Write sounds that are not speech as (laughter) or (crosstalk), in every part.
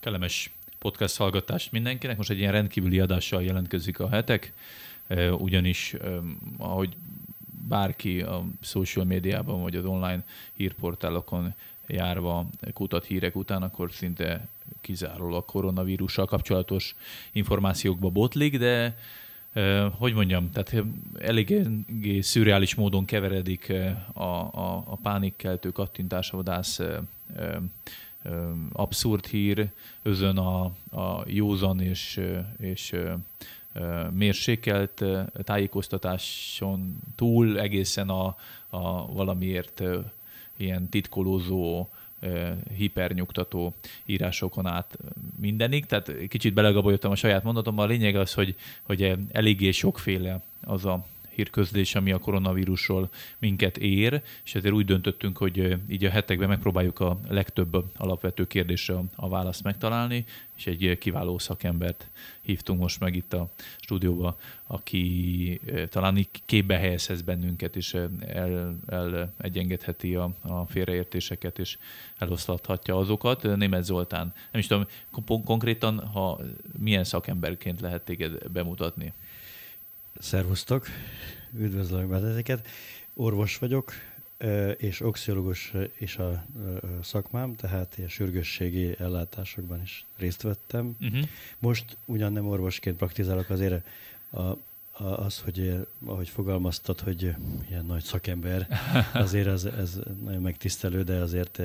Kellemes podcast hallgatást mindenkinek. Most egy ilyen rendkívüli adással jelentkezik a hetek, ugyanis ahogy bárki a social médiában vagy az online hírportálokon járva kutat hírek után, akkor szinte kizárólag koronavírussal kapcsolatos információkba botlik, de hogy mondjam, tehát eléggé szürreális módon keveredik a, a, a pánikkeltő kattintásvadász abszurd hír, özön a, a józan és, és mérsékelt tájékoztatáson túl egészen a, a valamiért ilyen titkolózó, hipernyugtató írásokon át mindenig. Tehát kicsit belegabolyodtam a saját mondatomban. A lényeg az, hogy, hogy eléggé sokféle az a hírközlés, ami a koronavírusról minket ér, és ezért úgy döntöttünk, hogy így a hetekben megpróbáljuk a legtöbb alapvető kérdésre a választ megtalálni, és egy kiváló szakembert hívtunk most meg itt a stúdióba, aki talán így képbe helyezhez bennünket, és el, el egyengedheti a, a félreértéseket, és eloszlathatja azokat. Német Zoltán, nem is tudom, konkrétan, ha milyen szakemberként lehet téged bemutatni? Szervusztok, üdvözlök benneteket. Orvos vagyok, és oxiológus is a szakmám, tehát ilyen sürgősségi ellátásokban is részt vettem. Uh-huh. Most ugyan nem orvosként praktizálok, azért a, a, az, hogy ahogy fogalmaztad, hogy ilyen nagy szakember, (laughs) azért ez, ez nagyon megtisztelő, de azért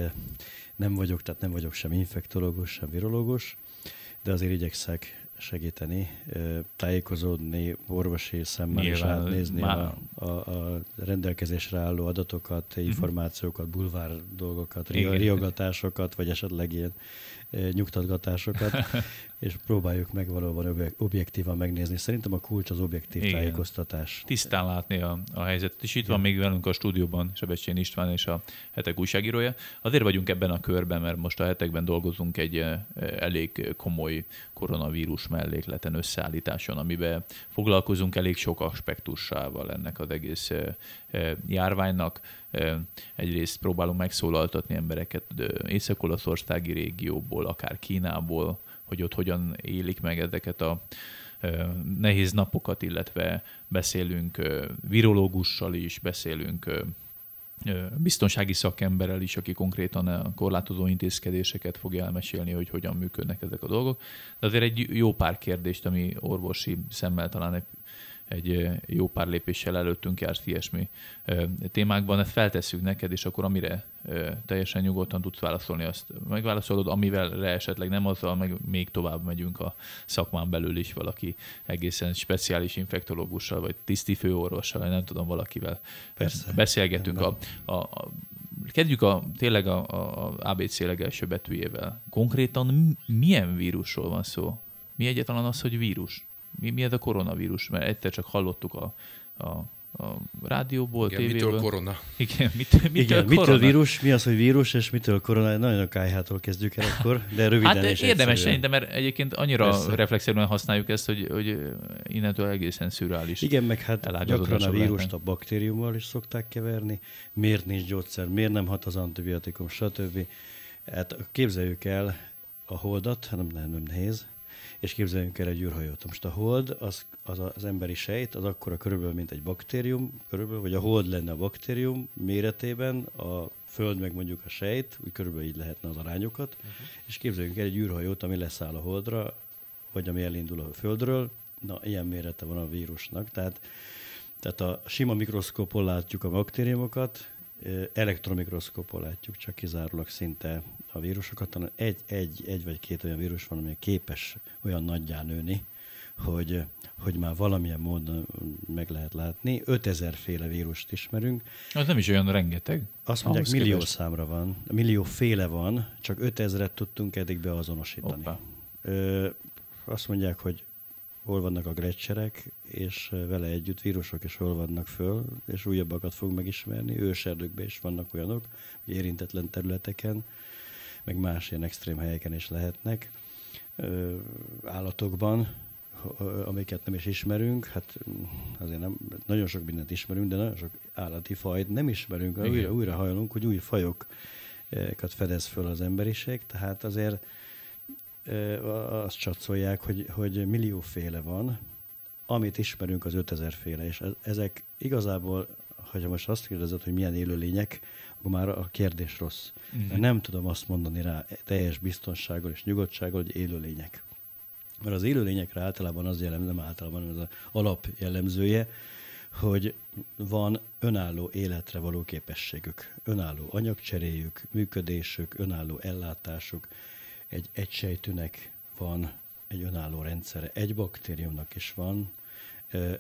nem vagyok, tehát nem vagyok sem infektológus, sem virológus, de azért igyekszek segíteni, tájékozódni, orvosi szemmel Nyilván, is átnézni a, a, a rendelkezésre álló adatokat, uh-huh. információkat, bulvár dolgokat, riogatásokat, vagy esetleg ilyen nyugtatgatásokat, (laughs) és próbáljuk meg valóban objektívan megnézni. Szerintem a kulcs az objektív Igen. tájékoztatás. Tisztán látni a, a helyzetet. És itt Igen. van még velünk a stúdióban Sebestyén István és a hetek újságírója. Azért vagyunk ebben a körben, mert most a hetekben dolgozunk egy elég komoly koronavírus mellékleten összeállításon, amiben foglalkozunk elég sok aspektussával ennek az egész járványnak. Egyrészt próbálunk megszólaltatni embereket Észak-Olaszországi régióból, akár Kínából, hogy ott hogyan élik meg ezeket a nehéz napokat, illetve beszélünk virológussal is, beszélünk biztonsági szakemberrel is, aki konkrétan a korlátozó intézkedéseket fogja elmesélni, hogy hogyan működnek ezek a dolgok. De azért egy jó pár kérdést, ami orvosi szemmel talán egy egy jó pár lépéssel előttünk jársz ilyesmi témákban. Ezt feltesszük neked, és akkor amire teljesen nyugodtan tudsz válaszolni, azt megválaszolod, amivel esetleg nem azzal, meg még tovább megyünk a szakmán belül is valaki egészen speciális infektológussal, vagy tisztifőorvossal, vagy nem tudom, valakivel Persze. beszélgetünk. A, a, a, kezdjük a, tényleg a, a ABC legelső betűjével. Konkrétan milyen vírusról van szó? Mi egyáltalán az, hogy vírus? Mi, mi ez a koronavírus? Mert egyszer csak hallottuk a, a, a rádióból, Igen, tévéből. mitől korona? Igen, mit, mitől, Igen, korona? mitől vírus, mi az, hogy vírus, és mitől korona? Nagyon a kájhától kezdjük el akkor, de röviden hát, és érdemes szerintem, mert egyébként annyira reflexzerűen használjuk ezt, hogy, hogy innentől egészen szürreális. Igen, meg hát gyakran a vírust a baktériummal is szokták keverni. Miért nincs gyógyszer, miért nem hat az antibiotikum, stb. Hát képzeljük el a holdat, nem, nem, nem nehéz, és képzeljünk el egy űrhajót. Most a hold az, az az emberi sejt, az akkora körülbelül, mint egy baktérium, körülbelül, vagy a hold lenne a baktérium méretében, a föld meg mondjuk a sejt, úgy körülbelül így lehetne az arányokat, uh-huh. és képzeljünk el egy űrhajót, ami leszáll a holdra, vagy ami elindul a földről, na ilyen mérete van a vírusnak, tehát tehát a sima mikroszkópon látjuk a baktériumokat, elektromikroszkópon látjuk csak kizárólag szinte a vírusokat, hanem egy, egy, egy vagy két olyan vírus van, ami képes olyan nagyjá nőni, hogy, hogy már valamilyen módon meg lehet látni. 5000 féle vírust ismerünk. Az nem is olyan rengeteg. Azt mondják, millió képest. számra van, millió féle van, csak 5000-et tudtunk eddig beazonosítani. Ö, azt mondják, hogy hol vannak a grecserek, és vele együtt vírusok is hol vannak föl, és újabbakat fog megismerni. Őserdőkben is vannak olyanok, érintetlen területeken, meg más ilyen extrém helyeken is lehetnek. Ö, állatokban, amiket nem is ismerünk, hát mm, azért nem, nagyon sok mindent ismerünk, de nagyon sok állati fajt nem ismerünk. Igen. Újra, újra hajlunk, hogy új fajokat fedez föl az emberiség, tehát azért azt csatszolják, hogy, hogy millióféle van, amit ismerünk az 5000 féle, és ezek igazából, hogyha most azt kérdezed, hogy milyen élőlények, akkor már a kérdés rossz. Mm. Mert nem tudom azt mondani rá teljes biztonsággal és nyugodtsággal, hogy élőlények. Mert az élőlényekre általában az jellemző, nem általában az alap jellemzője, hogy van önálló életre való képességük, önálló anyagcseréjük, működésük, önálló ellátásuk. Egy egysejtűnek van egy önálló rendszere, egy baktériumnak is van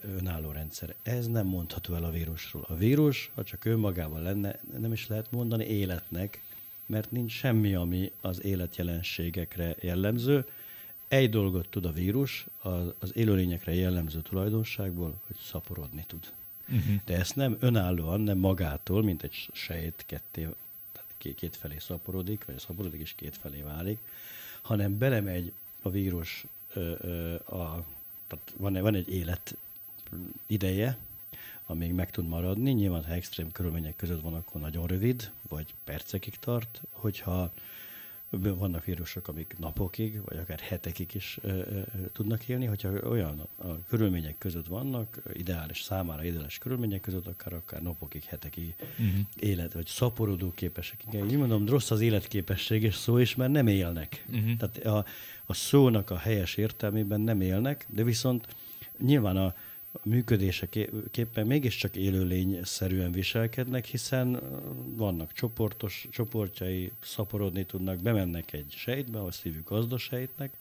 önálló rendszere. Ez nem mondható el a vírusról. A vírus, ha csak önmagában lenne, nem is lehet mondani életnek, mert nincs semmi, ami az életjelenségekre jellemző. Egy dolgot tud a vírus, az, az élőlényekre jellemző tulajdonságból, hogy szaporodni tud. Uh-huh. De ezt nem önállóan, nem magától, mint egy sejt ketté, két felé szaporodik, vagy szaporodik és két felé válik, hanem belemegy a vírus, ö, ö, a, tehát van, van egy élet ideje, amíg meg tud maradni. Nyilván, ha extrém körülmények között van, akkor nagyon rövid, vagy percekig tart. Hogyha vannak vírusok, amik napokig, vagy akár hetekig is ö, ö, tudnak élni, hogyha olyan a, körülmények között vannak, ideális számára ideális körülmények között, akár akár napokig, hetekig uh-huh. élet, vagy szaporodó képesek. Igen, így mondom, rossz az életképesség és szó is, mert nem élnek. Uh-huh. Tehát a, a szónak a helyes értelmében nem élnek, de viszont nyilván a, működéseképpen mégiscsak élőlényszerűen viselkednek, hiszen vannak csoportos, csoportjai, szaporodni tudnak, bemennek egy sejtbe, azt hívjuk gazdasejtnek,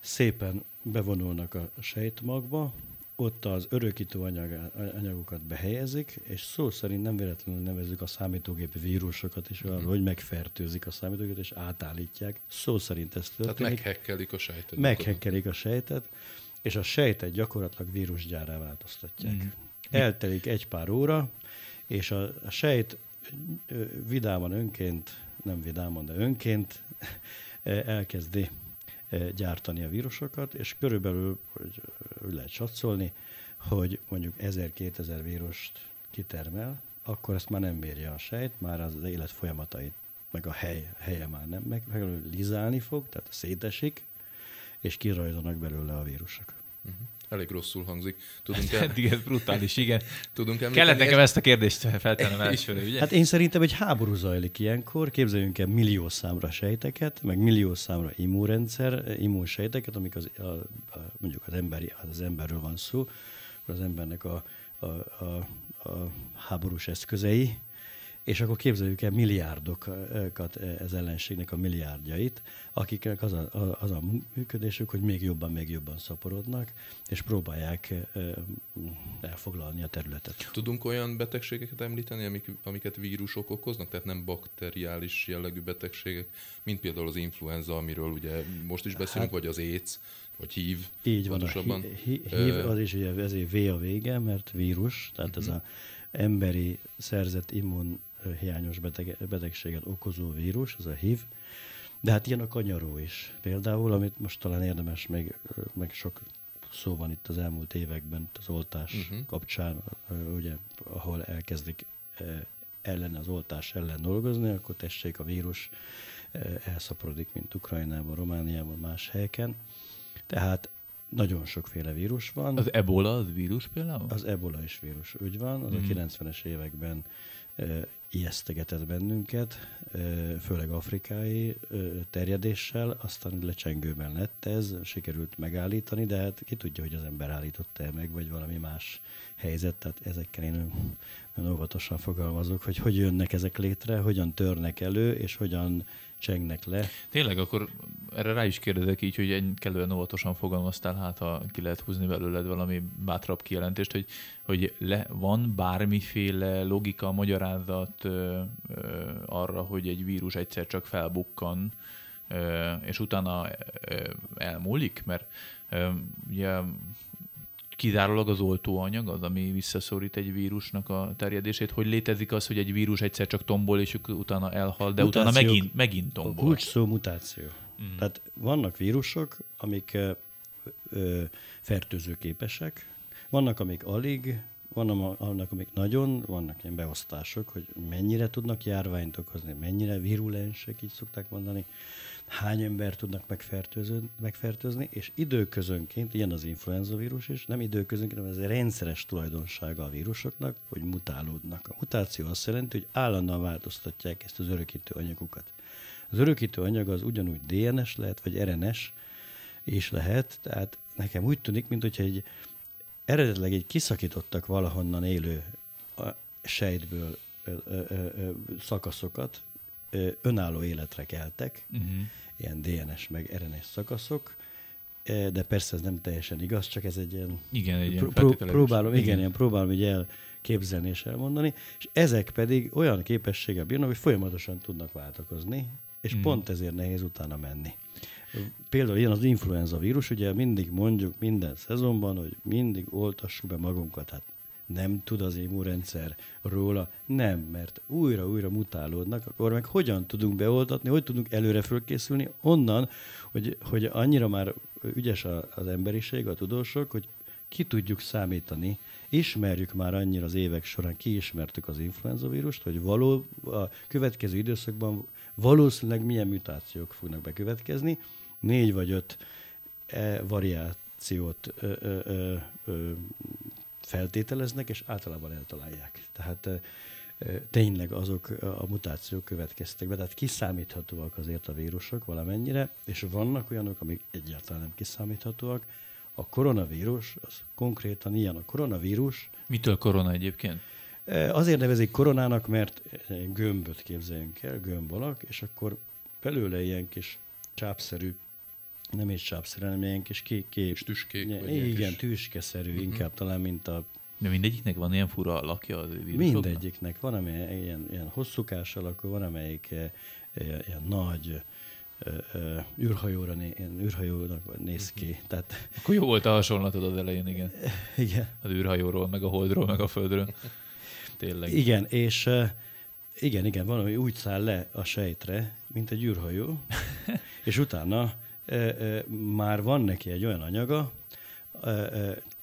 szépen bevonulnak a sejtmagba, ott az örökítő anyag, anyagokat behelyezik, és szó szerint nem véletlenül nevezzük a számítógép vírusokat is, mm. hogy megfertőzik a számítógépet, és átállítják. Szó szerint ez történik. Tehát meghekkelik a sejtet. Meghekkelik a sejtet és a sejtet gyakorlatilag vírusgyárá változtatják. Mm. Eltelik egy pár óra, és a, a sejt vidáman önként, nem vidáman, de önként elkezdi gyártani a vírusokat, és körülbelül, hogy úgy lehet satszolni, hogy mondjuk 1000-2000 vírust kitermel, akkor ezt már nem bírja a sejt, már az élet folyamatait, meg a hely, helye már nem, meg, meg lizálni fog, tehát szétesik, és kirajzanak belőle a vírusok. Uh-huh. Elég rosszul hangzik. Tudunk el... Eddig ez brutális, igen. (laughs) Tudunk Kellett nekem ezt a kérdést feltennem (laughs) elsőre, ugye? Hát én szerintem egy háború zajlik ilyenkor. Képzeljünk el millió számra sejteket, meg millió számra immunrendszer, immunsejteket, amik az, a, a, mondjuk az, emberi, az emberről van szó, az embernek a, a, a, a háborús eszközei, és akkor képzeljük el milliárdokat ez ellenségnek a milliárdjait, akiknek az a, az a működésük, hogy még jobban, még jobban szaporodnak, és próbálják elfoglalni a területet. Tudunk olyan betegségeket említeni, amik, amiket vírusok okoznak, tehát nem bakteriális jellegű betegségek, mint például az influenza, amiről ugye most is beszélünk, hát, vagy az AIDS, vagy hív. Így van, a hív, az is ugye ezért V a vége, mert vírus, tehát uh-huh. ez mhm. a emberi szerzett immun hiányos beteg, betegséget okozó vírus, az a HIV, de hát ilyen a kanyaró is. Például, amit most talán érdemes, meg, meg sok szó van itt az elmúlt években az oltás uh-huh. kapcsán, ugye, ahol elkezdik ellen az oltás ellen dolgozni, akkor tessék a vírus elszaporodik, mint Ukrajnában, Romániában, más helyeken. Tehát nagyon sokféle vírus van. Az ebola az vírus például? Az ebola is vírus, úgy van. Az uh-huh. a 90-es mhm. években ijesztegetett bennünket, főleg afrikai terjedéssel, aztán lecsengőben lett ez, sikerült megállítani, de hát ki tudja, hogy az ember állította meg, vagy valami más helyzet, tehát ezekkel én óvatosan fogalmazok, hogy hogy jönnek ezek létre, hogyan törnek elő, és hogyan csengnek le. Tényleg, akkor erre rá is kérdezek így, hogy egy kellően óvatosan fogalmaztál, hát ha ki lehet húzni belőled valami bátrabb kijelentést, hogy, hogy le, van bármiféle logika, magyarázat ö, ö, arra, hogy egy vírus egyszer csak felbukkan, ö, és utána ö, elmúlik, mert ö, ugye kizárólag az oltóanyag az, ami visszaszorít egy vírusnak a terjedését, hogy létezik az, hogy egy vírus egyszer csak tombol, és utána elhal, de Mutációk, utána megint, megint tombol. A kulcs szó mutáció. Mm. Tehát vannak vírusok, amik ö, fertőzőképesek, vannak, amik alig, vannak, vannak, amik nagyon, vannak ilyen beosztások, hogy mennyire tudnak járványt okozni, mennyire virulensek, így szokták mondani. Hány ember tudnak megfertőzni, és időközönként, ilyen az influenza vírus is, nem időközönként, hanem ez rendszeres tulajdonsága a vírusoknak, hogy mutálódnak. A mutáció azt jelenti, hogy állandóan változtatják ezt az örökítő anyagukat. Az örökítő anyag az ugyanúgy DNS lehet, vagy RNS is lehet, tehát nekem úgy tűnik, mint hogyha egy eredetileg egy kiszakítottak valahonnan élő sejtből ö, ö, ö, szakaszokat, önálló életre keltek, uh-huh. ilyen DNS meg RNS szakaszok, de persze ez nem teljesen igaz, csak ez egy ilyen... Igen, egy ilyen pró- próbálom, igen, igen, ilyen próbálom így elképzelni és elmondani, és ezek pedig olyan képességgel bírnak, hogy folyamatosan tudnak váltakozni, és mm. pont ezért nehéz utána menni. Például ilyen az influenza vírus, ugye mindig mondjuk minden szezonban, hogy mindig oltassuk be magunkat. Hát nem tud az immunrendszer róla, nem, mert újra-újra mutálódnak, akkor meg hogyan tudunk beoltatni, hogy tudunk előre fölkészülni onnan, hogy, hogy annyira már ügyes az emberiség, a tudósok, hogy ki tudjuk számítani, ismerjük már annyira az évek során, kiismertük az influenza vírust, hogy való a következő időszakban valószínűleg milyen mutációk fognak bekövetkezni. Négy vagy öt e variációt ö, ö, ö, feltételeznek, és általában eltalálják. Tehát tényleg azok a mutációk következtek be, tehát kiszámíthatóak azért a vírusok valamennyire, és vannak olyanok, amik egyáltalán nem kiszámíthatóak. A koronavírus, az konkrétan ilyen a koronavírus. Mitől korona egyébként? Azért nevezik koronának, mert gömböt képzeljünk el, gömb alak, és akkor belőle ilyen kis csápszerű, nem is csápszerű, hanem ilyen kis kék, kép. tüskék. Igen, igen kis... tüskeszerű, uh-huh. inkább talán, mint a de mindegyiknek van ilyen fura alakja az Mindegyiknek. Van, amely ilyen, ilyen hosszúkás alakú, van, amelyik ilyen, ilyen nagy, űrhajóra né, űrhajónak néz ki. Uh-huh. Tehát, Akkor jó volt a hasonlatod az elején, igen. (laughs) Igen. Az űrhajóról, meg a holdról, meg a földről. (laughs) Tényleg. Igen, és igen, igen, valami úgy száll le a sejtre, mint egy űrhajó, (laughs) és utána már van neki egy olyan anyaga,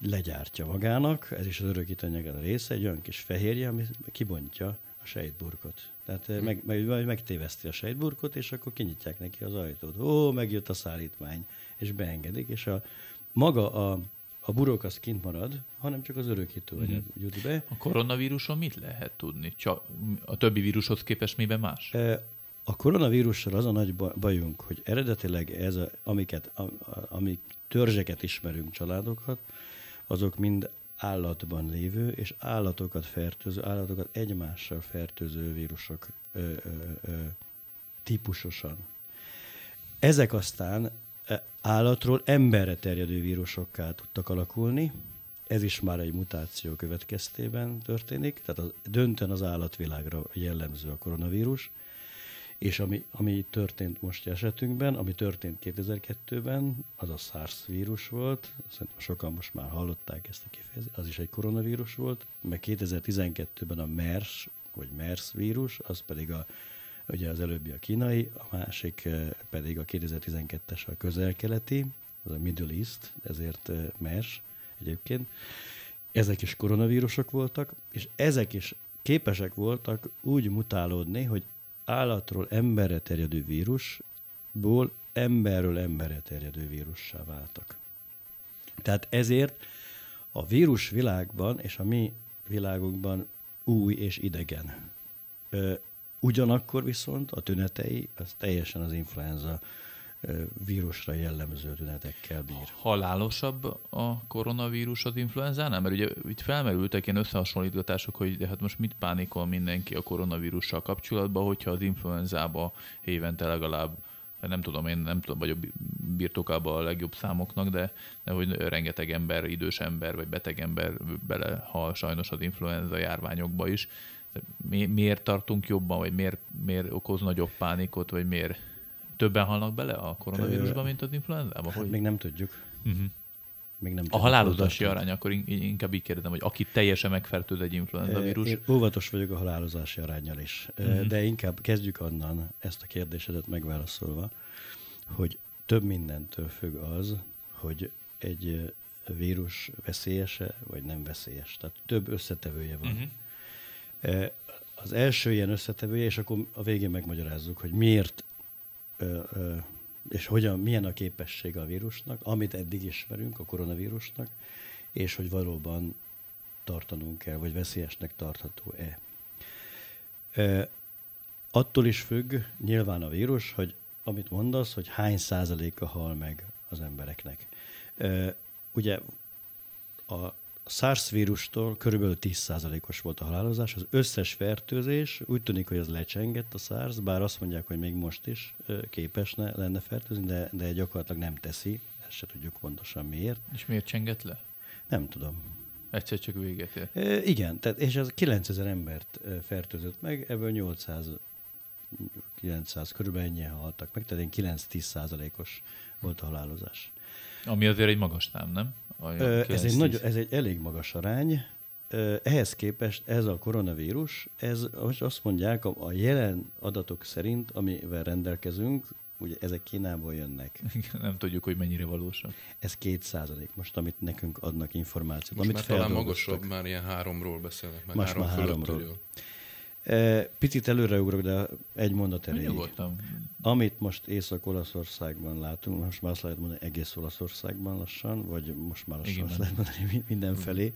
legyártja magának, ez is az örökítő a része, egy olyan kis fehérje, ami kibontja a sejtburkot. Tehát hmm. meg, meg, megtéveszti a sejtburkot, és akkor kinyitják neki az ajtót. Ó, megjött a szállítmány, és beengedik, és a maga a a burok az kint marad, hanem csak az örökítő mm-hmm. jut be. A koronavíruson mit lehet tudni? Csak a többi vírushoz képest miben más? E, a koronavírussal az a nagy bajunk, hogy eredetileg ez, a, amiket, a, a, amik törzseket ismerünk, családokat, azok mind állatban lévő és állatokat fertőző, állatokat egymással fertőző vírusok ö, ö, ö, típusosan. Ezek aztán állatról emberre terjedő vírusokká tudtak alakulni. Ez is már egy mutáció következtében történik, tehát az, döntően az állatvilágra jellemző a koronavírus. És ami, ami történt most esetünkben, ami történt 2002-ben, az a SARS vírus volt, szerintem sokan most már hallották ezt a kifejezést, az is egy koronavírus volt, meg 2012-ben a MERS, vagy MERS vírus, az pedig a ugye az előbbi a kínai, a másik eh, pedig a 2012-es a közel-keleti, az a Middle East, ezért eh, MERS egyébként. Ezek is koronavírusok voltak, és ezek is képesek voltak úgy mutálódni, hogy állatról emberre terjedő vírusból emberről emberre terjedő vírussá váltak. Tehát ezért a vírus világban és a mi világunkban új és idegen. Ugyanakkor viszont a tünetei az teljesen az influenza vírusra jellemző tünetekkel bír. Halálosabb a koronavírus az influenzánál? Mert ugye itt felmerültek ilyen összehasonlítgatások, hogy de hát most mit pánikol mindenki a koronavírussal kapcsolatban, hogyha az influenzába évente legalább hát nem tudom, én nem tudom, vagyok birtokában a legjobb számoknak, de, de hogy rengeteg ember, idős ember vagy beteg ember belehal sajnos az influenza járványokba is mi, miért tartunk jobban, vagy miért, miért okoz nagyobb pánikot, vagy miért többen halnak bele a koronavírusba, mint az influenzába? Hát hogy? még nem tudjuk. Uh-huh. Még nem a halálozási arány, akkor inkább így kérdezem, hogy aki teljesen megfertőz egy influenza vírus. Én óvatos vagyok a halálozási arányjal is, uh-huh. de inkább kezdjük onnan ezt a kérdésedet megválaszolva, hogy több mindentől függ az, hogy egy vírus veszélyese, vagy nem veszélyes. Tehát több összetevője van. Uh-huh. Az első ilyen összetevője, és akkor a végén megmagyarázzuk, hogy miért és hogyan, milyen a képessége a vírusnak, amit eddig ismerünk a koronavírusnak, és hogy valóban tartanunk kell, vagy veszélyesnek tartható-e. Attól is függ nyilván a vírus, hogy amit mondasz, hogy hány százaléka hal meg az embereknek. Ugye a SARS vírustól körülbelül 10%-os volt a halálozás. Az összes fertőzés úgy tűnik, hogy az lecsengett a SARS, bár azt mondják, hogy még most is képes lenne fertőzni, de, de gyakorlatilag nem teszi. Ezt se tudjuk pontosan miért. És miért csengett le? Nem tudom. Egyszer csak véget ér. E, igen, tehát, és ez 9000 embert fertőzött meg, ebből 800 900, körülbelül ennyien haltak meg, tehát 9-10 százalékos volt a halálozás. Ami azért egy magas szám, nem? Ez egy, nagy, ez egy elég magas arány. Ehhez képest ez a koronavírus, ez most azt mondják, a jelen adatok szerint, amivel rendelkezünk, ugye ezek Kínából jönnek. (laughs) Nem tudjuk, hogy mennyire valósak. Ez két százalék most, amit nekünk adnak információt. Most amit már talán magasabb, már ilyen háromról beszélnek, már most három már háromról. Picit előreugrok, de egy mondat. Nyugodtan. Amit most Észak-Olaszországban látunk, most már azt lehet mondani egész Olaszországban lassan, vagy most már lassan azt lehet mondani mindenfelé,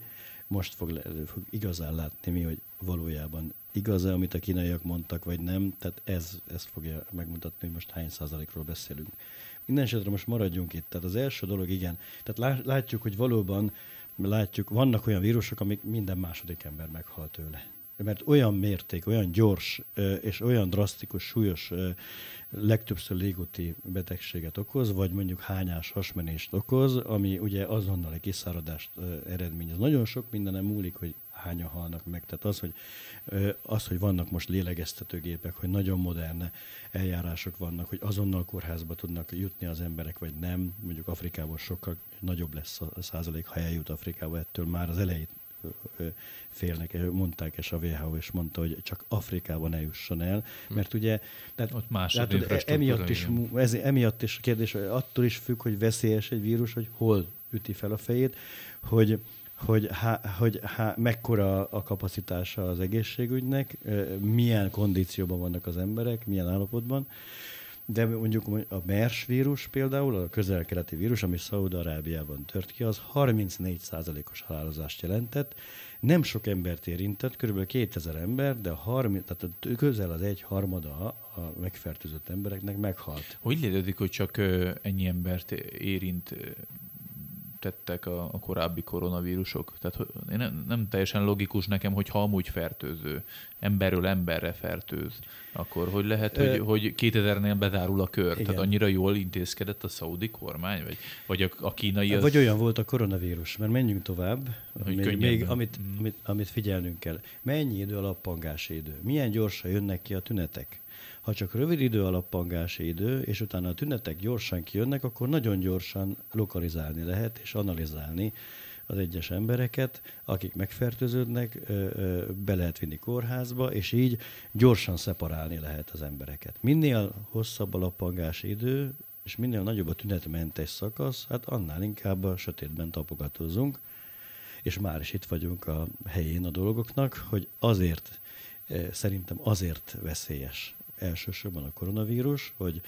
most fog, le, fog igazán látni mi, hogy valójában igaz-e, amit a kínaiak mondtak, vagy nem. Tehát ez, ez fogja megmutatni, hogy most hány százalékról beszélünk. Minden esetre most maradjunk itt. Tehát az első dolog, igen. Tehát látjuk, hogy valóban látjuk, vannak olyan vírusok, amik minden második ember meghal tőle mert olyan mérték, olyan gyors és olyan drasztikus, súlyos, legtöbbször légúti betegséget okoz, vagy mondjuk hányás hasmenést okoz, ami ugye azonnali kiszáradást eredményez. Nagyon sok mindenem múlik, hogy hányan halnak meg. Tehát az, hogy, az, hogy vannak most lélegeztetőgépek, hogy nagyon modern eljárások vannak, hogy azonnal kórházba tudnak jutni az emberek, vagy nem. Mondjuk Afrikában sokkal nagyobb lesz a százalék, ha eljut Afrikába ettől már az elejét félnek, mondták, és a WHO is mondta, hogy csak Afrikában ne jusson el, hm. mert ugye... Tehát, Ott más tehát, e- emiatt is, ez, emiatt is a kérdés, hogy attól is függ, hogy veszélyes egy vírus, hogy hol üti fel a fejét, hogy hogy, há, hogy há, mekkora a kapacitása az egészségügynek, milyen kondícióban vannak az emberek, milyen állapotban. De mondjuk a MERS vírus például, a közel-keleti vírus, ami Szaúd-Arábiában tört ki, az 34%-os halálozást jelentett. Nem sok embert érintett, kb. 2000 ember, de 30, tehát közel az egy harmada a megfertőzött embereknek meghalt. Hogy létezik, hogy csak ennyi embert érint tettek a, a korábbi koronavírusok. Tehát nem, nem teljesen logikus nekem, hogy ha amúgy fertőző, emberről emberre fertőz, akkor hogy lehet, hogy, hogy 2000-nél bezárul a kör? Igen. Tehát annyira jól intézkedett a szaudi kormány? Vagy, vagy a, a kínai... Az... Vagy olyan volt a koronavírus, mert menjünk tovább, hogy még, még amit, mm. amit, amit figyelnünk kell. Mennyi idő a lappangási idő? Milyen gyorsan jönnek ki a tünetek? Ha csak rövid idő a idő, és utána a tünetek gyorsan kijönnek, akkor nagyon gyorsan lokalizálni lehet és analizálni az egyes embereket, akik megfertőződnek, be lehet vinni kórházba, és így gyorsan szeparálni lehet az embereket. Minél hosszabb a lappangási idő, és minél nagyobb a tünetmentes szakasz, hát annál inkább a sötétben tapogatózunk, és már is itt vagyunk a helyén a dolgoknak, hogy azért, szerintem azért veszélyes elsősorban a koronavírus, hogy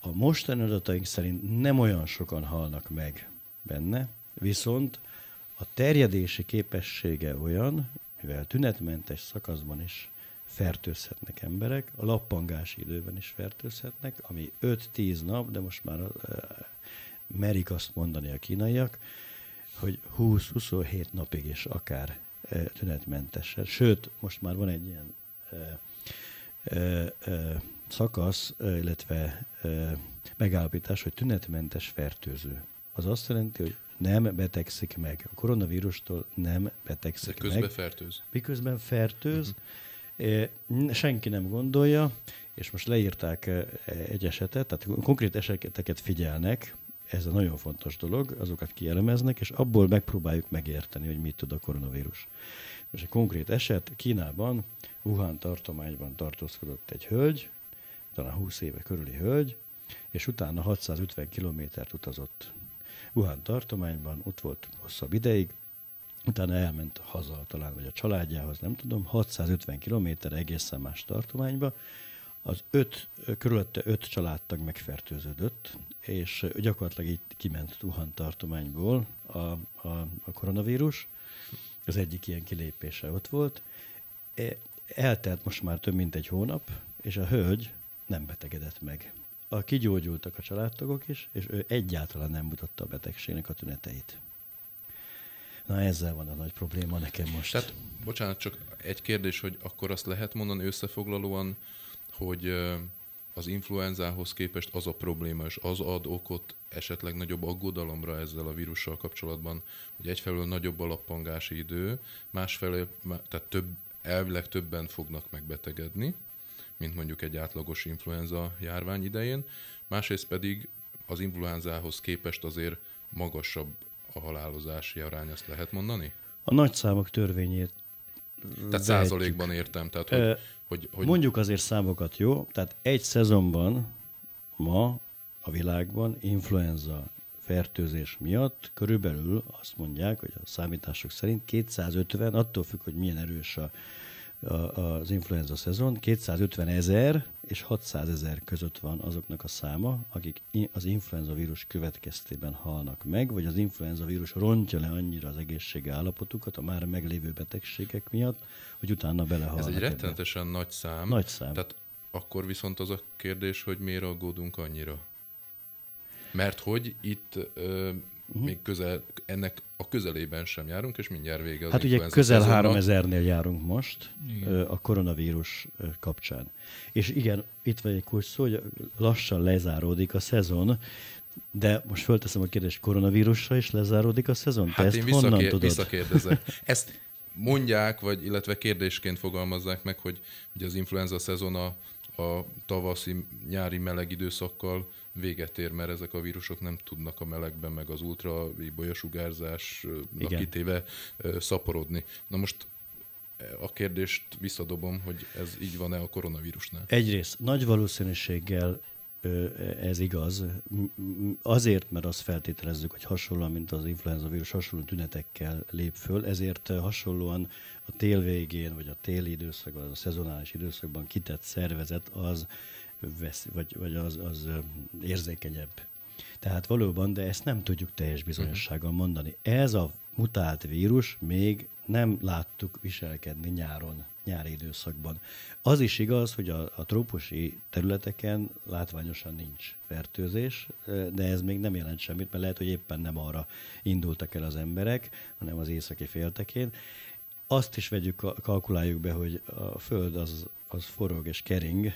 a mostani adataink szerint nem olyan sokan halnak meg benne, viszont a terjedési képessége olyan, mivel tünetmentes szakaszban is fertőzhetnek emberek, a lappangási időben is fertőzhetnek, ami 5-10 nap, de most már uh, merik azt mondani a kínaiak, hogy 20-27 napig is akár uh, tünetmentesen. Sőt, most már van egy ilyen szakasz, illetve megállapítás, hogy tünetmentes fertőző. Az azt jelenti, hogy nem betegszik meg. A koronavírustól nem betegszik De közben meg. fertőz. Miközben fertőz, uh-huh. senki nem gondolja, és most leírták egy esetet, tehát konkrét eseteket figyelnek, ez a nagyon fontos dolog, azokat kielemeznek, és abból megpróbáljuk megérteni, hogy mit tud a koronavírus. Most egy konkrét eset, Kínában, Wuhan tartományban tartózkodott egy hölgy, talán 20 éve körüli hölgy, és utána 650 kilométert utazott Wuhan tartományban, ott volt hosszabb ideig, utána elment haza talán, vagy a családjához, nem tudom, 650 kilométer egészen más tartományba, az öt, körülötte öt családtag megfertőződött, és gyakorlatilag így kiment Wuhan tartományból a, a, a koronavírus. Az egyik ilyen kilépése ott volt. Eltelt most már több mint egy hónap, és a hölgy nem betegedett meg. A kigyógyultak a családtagok is, és ő egyáltalán nem mutatta a betegségnek a tüneteit. Na ezzel van a nagy probléma nekem most. Tehát, bocsánat, csak egy kérdés, hogy akkor azt lehet mondani összefoglalóan, hogy az influenzához képest az a probléma, és az ad okot esetleg nagyobb aggodalomra ezzel a vírussal kapcsolatban, hogy egyfelől nagyobb a lappangási idő, másfelől, tehát több, elvileg többen fognak megbetegedni, mint mondjuk egy átlagos influenza járvány idején, másrészt pedig az influenzához képest azért magasabb a halálozási arány, azt lehet mondani? A nagyszámok törvényét Tehát vehetjük. százalékban értem. Tehát, hogy, hogy, hogy... Mondjuk azért számokat, jó? Tehát egy szezonban ma a világban influenza fertőzés miatt körülbelül azt mondják, hogy a számítások szerint 250, attól függ, hogy milyen erős a az influenza szezon, 250 ezer és 600 ezer között van azoknak a száma, akik az influenza vírus következtében halnak meg, vagy az influenza vírus rontja le annyira az egészségi állapotukat a már meglévő betegségek miatt, hogy utána belehalnak. Ez egy rettenetesen nagy szám. Nagy szám. Tehát akkor viszont az a kérdés, hogy miért aggódunk annyira? Mert hogy itt ö, uh-huh. még közel, ennek a közelében sem járunk, és mindjárt vége az Hát ugye közel 3000-nél járunk most igen. a koronavírus kapcsán. És igen, itt van egy kulcs szó, hogy lassan lezáródik a szezon, de most fölteszem a kérdést, koronavírusra is lezáródik a szezon? Hát Te ezt én visszakér, honnan tudod? visszakérdezek. (laughs) Ezt mondják, vagy illetve kérdésként fogalmazzák meg, hogy, hogy az influenza szezon a, a tavaszi, nyári meleg időszakkal véget ér, mert ezek a vírusok nem tudnak a melegben, meg az ultrabolyasugárzásnak kitéve szaporodni. Na most a kérdést visszadobom, hogy ez így van-e a koronavírusnál? Egyrészt nagy valószínűséggel ez igaz. Azért, mert azt feltételezzük, hogy hasonlóan, mint az influenza vírus, hasonló tünetekkel lép föl, ezért hasonlóan a tél végén, vagy a téli időszakban, a szezonális időszakban kitett szervezet az vesz, vagy, vagy az, az érzékenyebb. Tehát valóban, de ezt nem tudjuk teljes bizonyossággal mondani. Ez a mutált vírus még nem láttuk viselkedni nyáron, nyári időszakban. Az is igaz, hogy a, a trópusi területeken látványosan nincs fertőzés, de ez még nem jelent semmit, mert lehet, hogy éppen nem arra indultak el az emberek, hanem az északi féltekén. Azt is vegyük, kalkuláljuk be, hogy a Föld az, az forog és kering,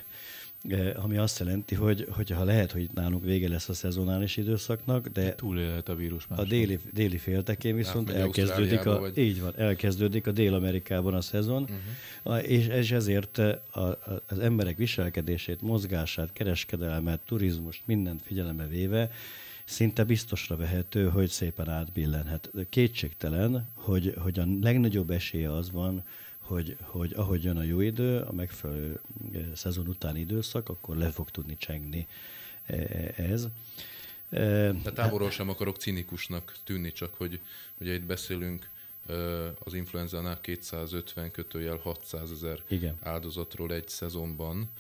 ami azt jelenti, hogy hogyha lehet, hogy nálunk vége lesz a szezonális időszaknak, de túlélhet a vírus A déli, déli féltekén viszont elkezdődik a, vagy... így van, elkezdődik a Dél-Amerikában a szezon, uh-huh. és, és ezért a, a, az emberek viselkedését, mozgását, kereskedelmet, turizmust, mindent figyelembe véve, szinte biztosra vehető, hogy szépen átbillenhet. Kétségtelen, hogy, hogy a legnagyobb esélye az van, hogy, hogy ahogy jön a jó idő, a megfelelő eh, szezon utáni időszak, akkor le fog tudni csengni eh, ez. Eh, De távolról sem akarok cinikusnak tűnni, csak hogy ugye itt beszélünk az influenzánál 250 kötőjel 600 ezer áldozatról egy szezonban.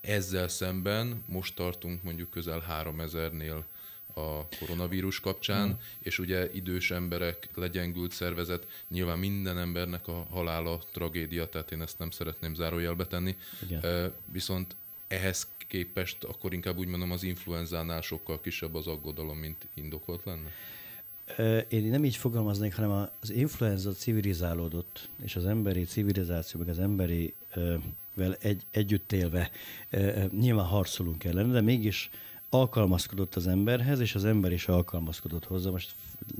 Ezzel szemben most tartunk mondjuk közel 3000-nél a koronavírus kapcsán, mm. és ugye idős emberek, legyengült szervezet, nyilván minden embernek a halála tragédia, tehát én ezt nem szeretném zárójelbe tenni. Igen. Viszont ehhez képest akkor inkább úgy mondom az influenzánál sokkal kisebb az aggodalom, mint indokolt lenne? Én nem így fogalmaznék, hanem az influenza civilizálódott, és az emberi civilizáció, meg az emberi vel egy, együtt élve nyilván harcolunk ellene, de mégis alkalmazkodott az emberhez, és az ember is alkalmazkodott hozzá. Most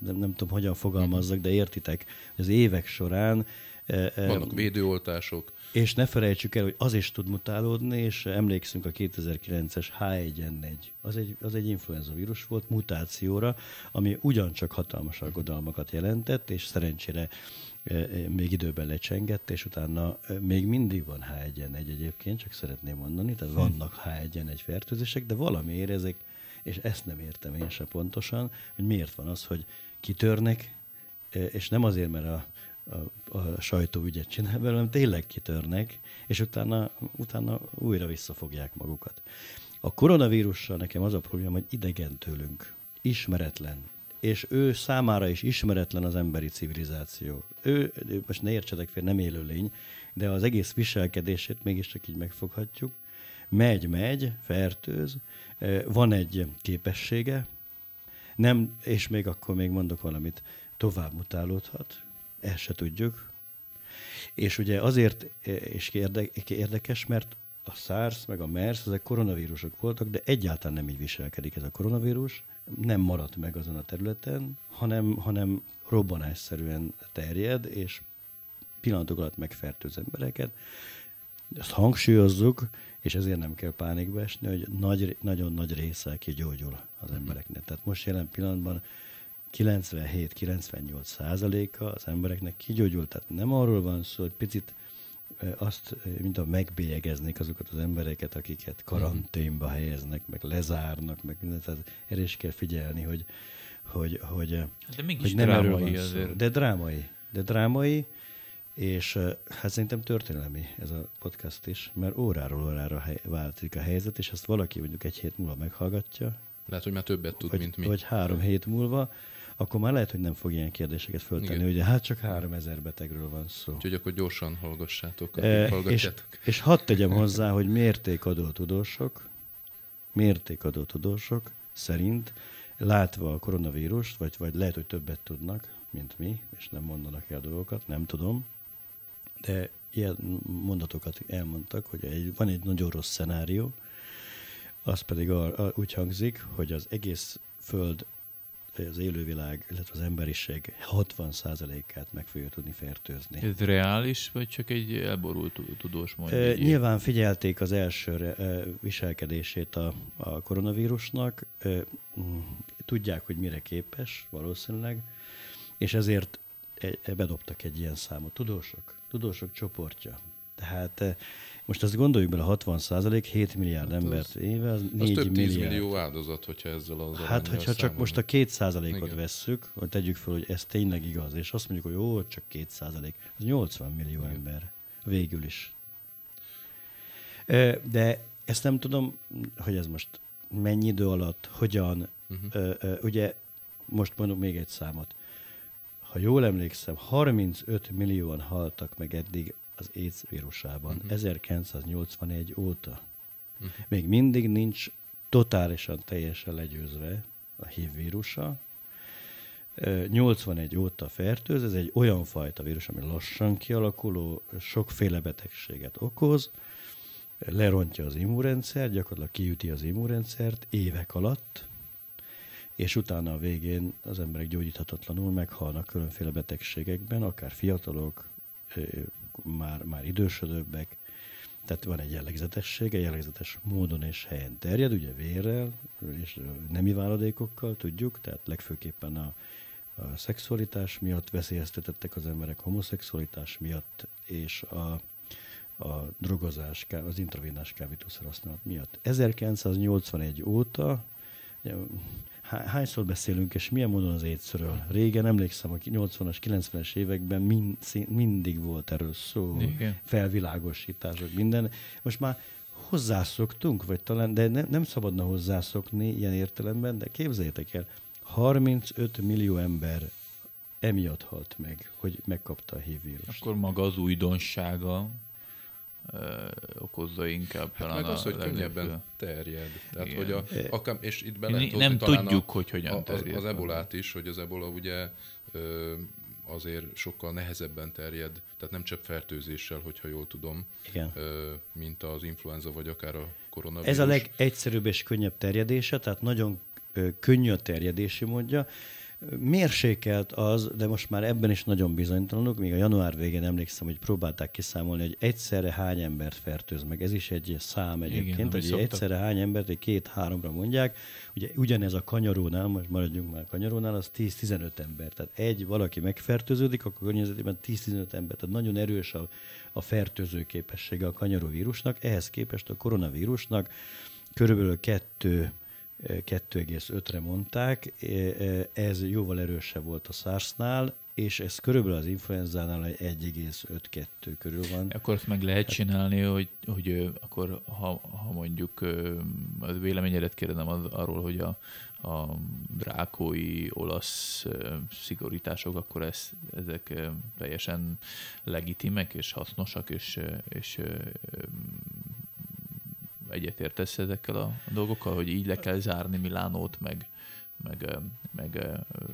nem, nem tudom, hogyan fogalmazzak, de értitek, hogy az évek során... E, e, Vannak védőoltások. És ne felejtsük el, hogy az is tud mutálódni, és emlékszünk a 2009-es H1N1. Az egy, az egy influenza vírus volt mutációra, ami ugyancsak hatalmas aggodalmakat jelentett, és szerencsére még időben lecsengett, és utána még mindig van H1N1 egyébként, csak szeretném mondani, tehát hm. vannak H1N1 fertőzések, de valamiért ezek, és ezt nem értem én se pontosan, hogy miért van az, hogy kitörnek, és nem azért, mert a, a, a sajtó ügyet csinál belőlem, tényleg kitörnek, és utána, utána újra visszafogják magukat. A koronavírussal nekem az a probléma, hogy idegen tőlünk, ismeretlen, és ő számára is ismeretlen az emberi civilizáció. Ő, most ne értsetek fél, nem élőlény, de az egész viselkedését mégiscsak így megfoghatjuk. Megy, megy, fertőz, van egy képessége, nem, és még akkor még mondok valamit, tovább mutálódhat, ezt se tudjuk. És ugye azért és érdekes, mert a SARS meg a MERS, ezek koronavírusok voltak, de egyáltalán nem így viselkedik ez a koronavírus, nem maradt meg azon a területen, hanem, hanem robbanásszerűen terjed, és pillanatok alatt megfertőz embereket. Ezt hangsúlyozzuk, és ezért nem kell pánikba esni, hogy nagy, nagyon nagy része kigyógyul az embereknek. Tehát most jelen pillanatban 97-98 százaléka az embereknek kigyógyult. Tehát nem arról van szó, hogy picit azt, mint a megbélyegeznék azokat az embereket, akiket mhm. karanténba helyeznek, meg lezárnak, meg mindent. Tehát erre is kell figyelni, hogy, hogy, hogy, de mégis hogy nem drámai azért. Szó. De drámai. De drámai, és hát szerintem történelmi ez a podcast is, mert óráról órára hely, változik a helyzet, és ezt valaki mondjuk egy hét múlva meghallgatja. Lehet, hogy már többet tud, vagy, mint mi. Vagy három hét múlva, akkor már lehet, hogy nem fog ilyen kérdéseket föltenni, hogy hát csak három ezer betegről van szó. Úgyhogy akkor gyorsan hallgassátok, e, és, és hadd tegyem hozzá, hogy mértékadó tudósok, mértékadó tudósok szerint látva a koronavírust, vagy, vagy lehet, hogy többet tudnak, mint mi, és nem mondanak el dolgokat, nem tudom, de ilyen mondatokat elmondtak, hogy egy, van egy nagyon rossz szenárió, az pedig a, a, úgy hangzik, hogy az egész Föld, az élővilág, illetve az emberiség 60%-át meg fogja tudni fertőzni. Ez reális, vagy csak egy elborult tudós mondja? E, nyilván figyelték az első e, viselkedését a, a koronavírusnak, e, tudják, hogy mire képes valószínűleg, és ezért bedobtak egy ilyen számot. Tudósok, tudósok csoportja. Tehát eh, most azt gondoljuk bele, 60 százalék, 7 milliárd hát embert éve, az 4 az több milliárd. millió áldozat, hogyha ezzel az Hát, hogyha csak most a 2 százalékot vesszük, hogy tegyük fel, hogy ez tényleg igaz, és azt mondjuk, hogy jó, csak 2 százalék, az 80 millió Igen. ember végül is. De ezt nem tudom, hogy ez most mennyi idő alatt, hogyan, uh-huh. ugye most mondom még egy számot ha jól emlékszem, 35 millióan haltak meg eddig az AIDS vírusában, uh-huh. 1981 óta. Uh-huh. Még mindig nincs totálisan, teljesen legyőzve a HIV vírusa. 81 óta fertőz, ez egy olyan fajta vírus, ami lassan kialakuló, sokféle betegséget okoz, lerontja az immunrendszer, gyakorlatilag kiüti az immunrendszert évek alatt, és utána a végén az emberek gyógyíthatatlanul meghalnak különféle betegségekben, akár fiatalok, már, már idősödőbbek, tehát van egy jellegzetessége, jellegzetes módon és helyen terjed, ugye vérrel és nemi váladékokkal, tudjuk, tehát legfőképpen a, a szexualitás miatt veszélyeztetettek az emberek, homoszexualitás miatt, és a, a drogozás, az intravénás kábítószer használat miatt. 1981 óta hányszor beszélünk, és milyen módon az étszről? Régen emlékszem, a 80-as, 90-es években mind, mindig volt erről szó, Igen. felvilágosítások, minden. Most már hozzászoktunk, vagy talán, de ne, nem szabadna hozzászokni ilyen értelemben, de képzeljétek el, 35 millió ember emiatt halt meg, hogy megkapta a HIV vírust. Akkor maga az újdonsága okozza inkább hát talán meg az, hogy könnyebben terjed. Tehát, Igen. hogy a, akár, és itt bele Nem tudjuk, a, hogy hogyan terjed. Az, az ebolát is, hogy az ebola ugye azért sokkal nehezebben terjed, tehát nem csak fertőzéssel, hogyha jól tudom, Igen. mint az influenza, vagy akár a koronavírus. Ez a legegyszerűbb és könnyebb terjedése, tehát nagyon könnyű a terjedési módja. Mérsékelt az, de most már ebben is nagyon bizonytalanok. Még a január végén emlékszem, hogy próbálták kiszámolni, hogy egyszerre hány embert fertőz meg. Ez is egy szám egyébként, Igen, hogy szoktak. egyszerre hány embert, egy két-háromra mondják. Ugye ugyanez a kanyarónál, most maradjunk már a kanyarónál, az 10-15 ember. Tehát egy valaki megfertőződik, akkor környezetében 10-15 ember. Tehát nagyon erős a, a fertőző képessége a kanyaróvírusnak. Ehhez képest a koronavírusnak körülbelül kettő 2,5-re mondták, ez jóval erősebb volt a SARS-nál, és ez körülbelül az influenzánál 1,52 körül van. Akkor azt meg lehet csinálni, hogy, hogy akkor ha, ha mondjuk a véleményedet kérdezem arról, hogy a, a drákói olasz szigorítások, akkor ez, ezek teljesen legitimek és hasznosak, és, és egyetértesz ezekkel a dolgokkal, hogy így le kell zárni Milánót, meg, meg, meg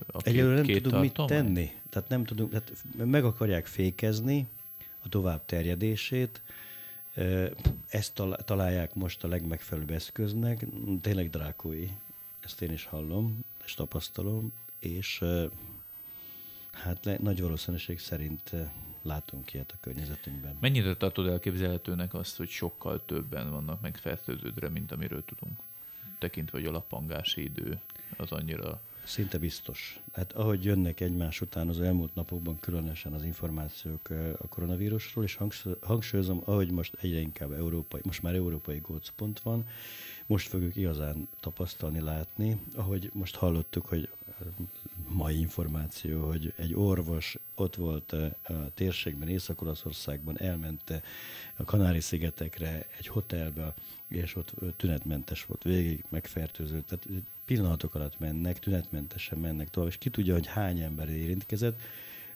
a két, Egyelőre nem két tudunk mit tenni. Tehát nem tudunk, tehát meg akarják fékezni a tovább terjedését, ezt találják most a legmegfelelőbb eszköznek, tényleg drákói. Ezt én is hallom, és tapasztalom, és hát le, nagy valószínűség szerint látunk ilyet a környezetünkben. Mennyire tartod elképzelhetőnek azt, hogy sokkal többen vannak megfertőződve, mint amiről tudunk? Tekintve, hogy a lappangási idő az annyira... Szinte biztos. Hát ahogy jönnek egymás után az elmúlt napokban különösen az információk a koronavírusról, és hangsúlyozom, ahogy most egyre inkább európai, most már európai gócpont van, most fogjuk igazán tapasztalni, látni, ahogy most hallottuk, hogy mai információ, hogy egy orvos ott volt a térségben, Észak-Olaszországban, elment a Kanári-szigetekre, egy hotelbe, és ott tünetmentes volt, végig megfertőzött. Tehát pillanatok alatt mennek, tünetmentesen mennek tovább, és ki tudja, hogy hány ember érintkezett.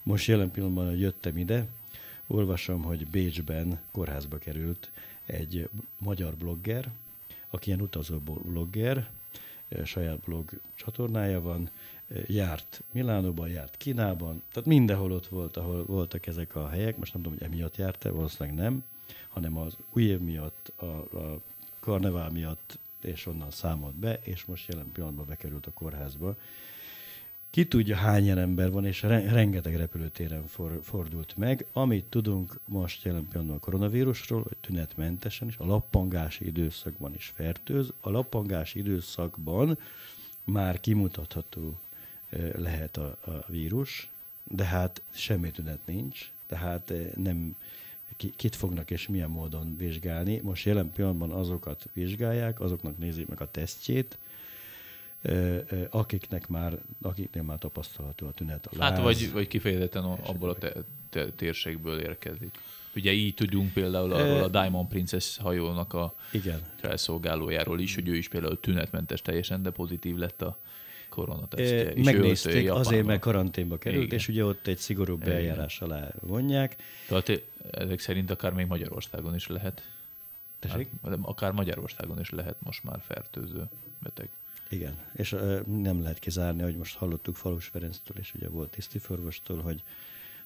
Most jelen pillanatban, hogy jöttem ide, olvasom, hogy Bécsben kórházba került egy magyar blogger, aki ilyen utazó blogger, saját blog csatornája van, járt Milánóban, járt Kínában, tehát mindenhol ott volt, ahol voltak ezek a helyek, most nem tudom, hogy emiatt járt-e, valószínűleg nem, hanem az új év miatt, a, a karnevál miatt, és onnan számolt be, és most jelen pillanatban bekerült a kórházba. Ki tudja, hány ember van, és rengeteg repülőtéren for, fordult meg. Amit tudunk most jelen pillanatban a koronavírusról, hogy tünetmentesen is, a lappangási időszakban is fertőz. A lappangási időszakban már kimutatható lehet a, a vírus, de hát semmi tünet nincs, tehát nem kit fognak és milyen módon vizsgálni. Most jelen pillanatban azokat vizsgálják, azoknak nézik meg a tesztjét, akiknek már, akiknél már tapasztalható a tünet. A láz. Hát vagy, vagy kifejezetten abból a te, te, térségből érkezik. Ugye így tudunk például arról a Diamond Princess hajónak a Igen. felszolgálójáról is, hogy ő is például tünetmentes teljesen, de pozitív lett a koronatesztje. E, megnézték, azért, mert karanténba került, Igen. és ugye ott egy szigorúbb eljárás alá vonják. Tehát ezek szerint akár még Magyarországon is lehet. Tessék? Hát, akár Magyarországon is lehet most már fertőző beteg. Igen, és uh, nem lehet kizárni, hogy most hallottuk Falus Ferenctől, és ugye volt tisztiförvostól, hogy,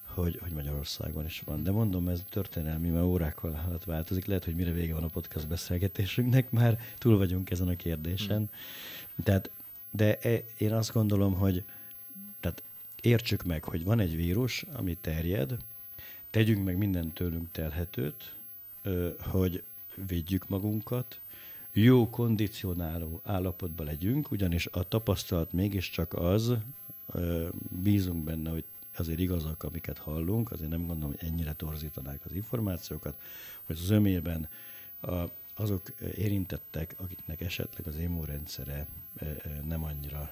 hogy, hogy Magyarországon is van. De mondom, ez történelmi, mert órákkal alatt változik. Lehet, hogy mire vége van a podcast beszélgetésünknek, már túl vagyunk ezen a kérdésen. Hmm. Tehát de e, én azt gondolom, hogy tehát értsük meg, hogy van egy vírus, ami terjed, tegyünk meg minden tőlünk telhetőt, hogy védjük magunkat, jó kondicionáló állapotban legyünk, ugyanis a tapasztalat mégiscsak az, bízunk benne, hogy azért igazak, amiket hallunk, azért nem gondolom, hogy ennyire torzítanák az információkat, hogy az ömében a, azok érintettek, akiknek esetleg az immunrendszere nem annyira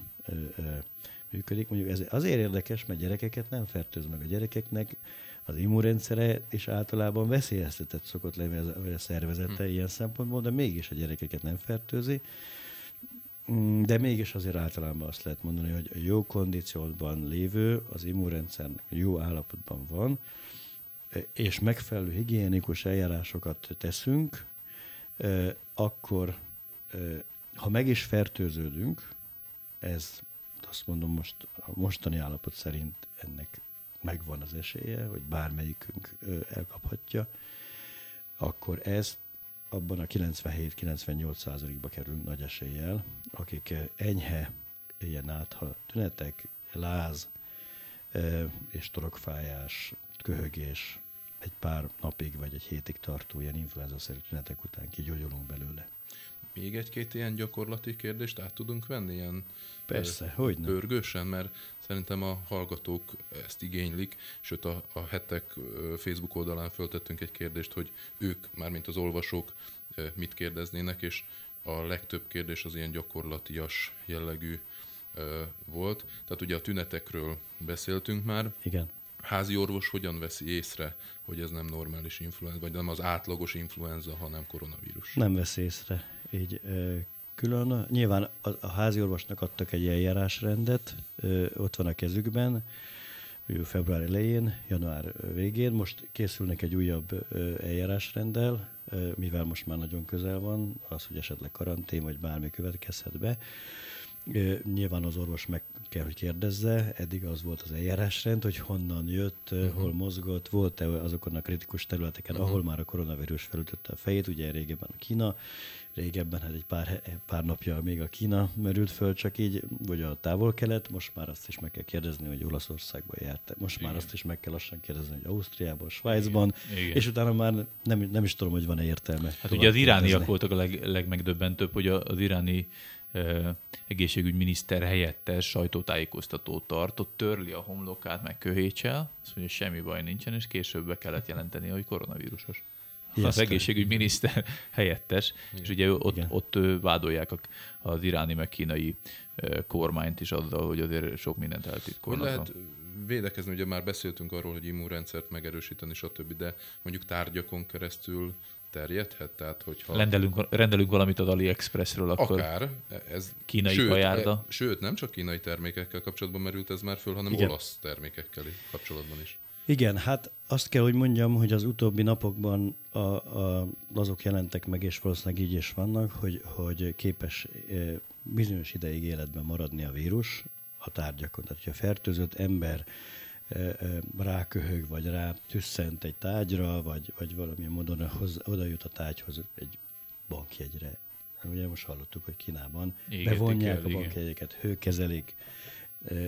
működik. Mondjuk ez azért érdekes, mert gyerekeket nem fertőz meg. A gyerekeknek az immunrendszere is általában veszélyeztetett szokott lenni a szervezete hmm. ilyen szempontból, de mégis a gyerekeket nem fertőzi. Mm, de mégis azért általában azt lehet mondani, hogy a jó kondícióban lévő, az immunrendszer jó állapotban van, és megfelelő higiénikus eljárásokat teszünk, akkor ha meg is fertőződünk, ez azt mondom most a mostani állapot szerint ennek megvan az esélye, hogy bármelyikünk elkaphatja, akkor ez abban a 97-98 százalékba kerülünk nagy eséllyel, akik enyhe ilyen átha tünetek, láz és torokfájás, köhögés egy pár napig vagy egy hétig tartó ilyen influenza-szerű tünetek után kigyógyulunk belőle. Még egy-két ilyen gyakorlati kérdést át tudunk venni, ilyen Persze, hogy nem. Pörgősen, mert szerintem a hallgatók ezt igénylik, sőt a, a hetek Facebook oldalán föltettünk egy kérdést, hogy ők, mármint az olvasók mit kérdeznének, és a legtöbb kérdés az ilyen gyakorlatias jellegű volt. Tehát ugye a tünetekről beszéltünk már. Igen. Házi orvos hogyan veszi észre, hogy ez nem normális influenza, vagy nem az átlagos influenza, hanem koronavírus? Nem veszi észre. Így külön. Nyilván a, a házi orvosnak adtak egy eljárásrendet, ott van a kezükben, február elején, január végén. Most készülnek egy újabb eljárásrenddel, mivel most már nagyon közel van, az, hogy esetleg karantén vagy bármi következhet be. Nyilván az orvos meg kell, hogy kérdezze, eddig az volt az eljárásrend, hogy honnan jött, uh-huh. hol mozgott, volt-e azokon a kritikus területeken, uh-huh. ahol már a koronavírus felütötte a fejét, ugye régebben a Kína, régebben hát egy pár, pár napja még a Kína merült föl, csak így, vagy a távol-kelet, most már azt is meg kell kérdezni, hogy Olaszországban járt. Most Igen. már azt is meg kell lassan kérdezni, hogy Ausztriában, Svájcban, Igen. és utána már nem, nem is tudom, hogy van-e értelme. Hát ugye az irániak kérdezni. voltak a leg, legmegdöbbentőbb, hogy az iráni egészségügyminiszter helyettes sajtótájékoztatót tartott, törli a homlokát, meg köhécsel, azt mondja, hogy semmi baj nincsen, és később be kellett jelenteni, hogy koronavírusos. Ijesztő. Az egészségügyminiszter (laughs) helyettes, Igen. és ugye ott, ott vádolják az iráni meg kínai kormányt is azzal, hogy azért sok mindent eltitkolnak. Lehet védekezni, ugye már beszéltünk arról, hogy immunrendszert megerősíteni, stb., de mondjuk tárgyakon keresztül terjedhet? Tehát, hogyha... Rendelünk, rendelünk valamit az AliExpressről, akkor Akár. Ez, kínai sőt, kajárda. E, sőt, nem csak kínai termékekkel kapcsolatban merült ez már föl, hanem Igen. olasz termékekkel kapcsolatban is. Igen, hát azt kell, hogy mondjam, hogy az utóbbi napokban a, a, azok jelentek meg, és valószínűleg így is vannak, hogy, hogy képes e, bizonyos ideig életben maradni a vírus a tárgyakon. Tehát, hogyha fertőzött ember ráköhög, vagy rá tüsszent egy tájra, vagy, vagy valamilyen módon hoz, oda jut a tájhoz egy bankjegyre. Ugye most hallottuk, hogy Kínában Égetik bevonják el, a bankjegyeket, hőkezelik,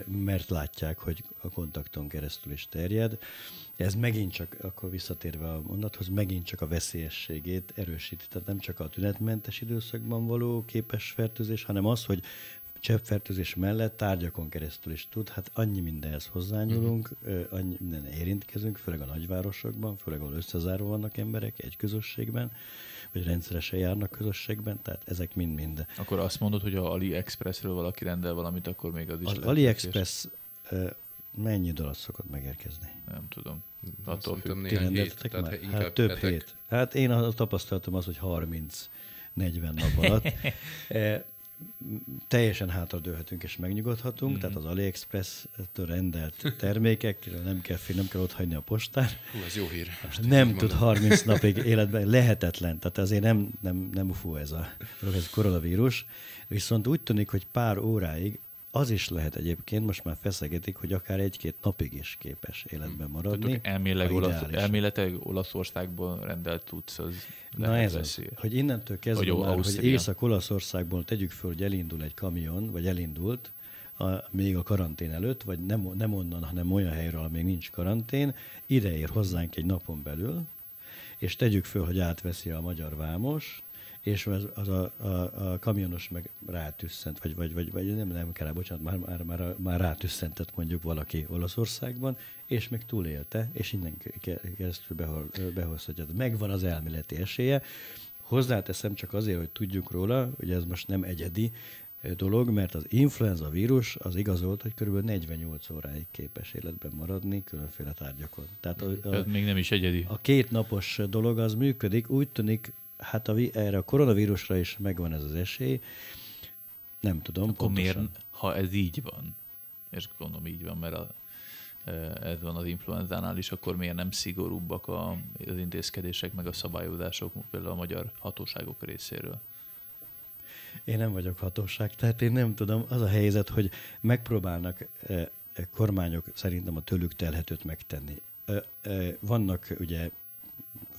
mert látják, hogy a kontakton keresztül is terjed. Ez megint csak, akkor visszatérve a mondathoz, megint csak a veszélyességét erősíti. Tehát nem csak a tünetmentes időszakban való képes fertőzés, hanem az, hogy cseppfertőzés mellett tárgyakon keresztül is tud, hát annyi mindenhez hozzányúlunk, uh-huh. annyi minden érintkezünk, főleg a nagyvárosokban, főleg ahol összezárva vannak emberek egy közösségben, vagy rendszeresen járnak közösségben, tehát ezek mind-mind. Akkor azt mondod, hogy a AliExpressről valaki rendel valamit, akkor még az is Az AliExpress mennyi idő alatt szokott megérkezni? Nem tudom. Attól függ. Ti rendeltetek hét, már? Hát több etek. hét. Hát én a tapasztalatom az, hogy 30-40 nap alatt. (laughs) teljesen hátradőlhetünk és megnyugodhatunk, mm-hmm. tehát az AliExpress-től rendelt (laughs) termékek, nem kell, nem kell ott hagyni a postán. Hú, ez jó hír. Most nem tud mondom. 30 (laughs) napig életben, lehetetlen, tehát azért nem, nem, nem ufó ez a, ez a koronavírus. Viszont úgy tűnik, hogy pár óráig az is lehet egyébként, most már feszegetik, hogy akár egy-két napig is képes életben maradni. Elméleg olasz, elméletek Olaszországból rendelt tudsz, az Na ez az, hogy innentől kezdve hogy, már, hogy Észak-Olaszországból tegyük föl, hogy elindul egy kamion, vagy elindult, a, még a karantén előtt, vagy nem, nem onnan, hanem olyan helyről, ahol még nincs karantén, ide ér hozzánk egy napon belül, és tegyük föl, hogy átveszi a magyar vámos, és az, az a, a, a, kamionos meg rátüsszent, vagy, vagy, vagy, vagy nem, nem kell, bocsánat, már, már, már, már rátüsszentett mondjuk valaki Olaszországban, és még túlélte, és innen keresztül behozhatja. Megvan az elméleti esélye. Hozzáteszem csak azért, hogy tudjuk róla, hogy ez most nem egyedi dolog, mert az influenza vírus az igazolt, hogy kb. 48 óráig képes életben maradni különféle tárgyakon. Tehát a, a, még nem is egyedi. A két napos dolog az működik, úgy tűnik, hát a, erre a koronavírusra is megvan ez az esély. Nem tudom Akkor pontosan. miért, ha ez így van, és gondolom így van, mert a, e, ez van az influenzánál is, akkor miért nem szigorúbbak a, az intézkedések, meg a szabályozások például a magyar hatóságok részéről? Én nem vagyok hatóság, tehát én nem tudom. Az a helyzet, hogy megpróbálnak e, e, kormányok szerintem a tőlük telhetőt megtenni. Vannak ugye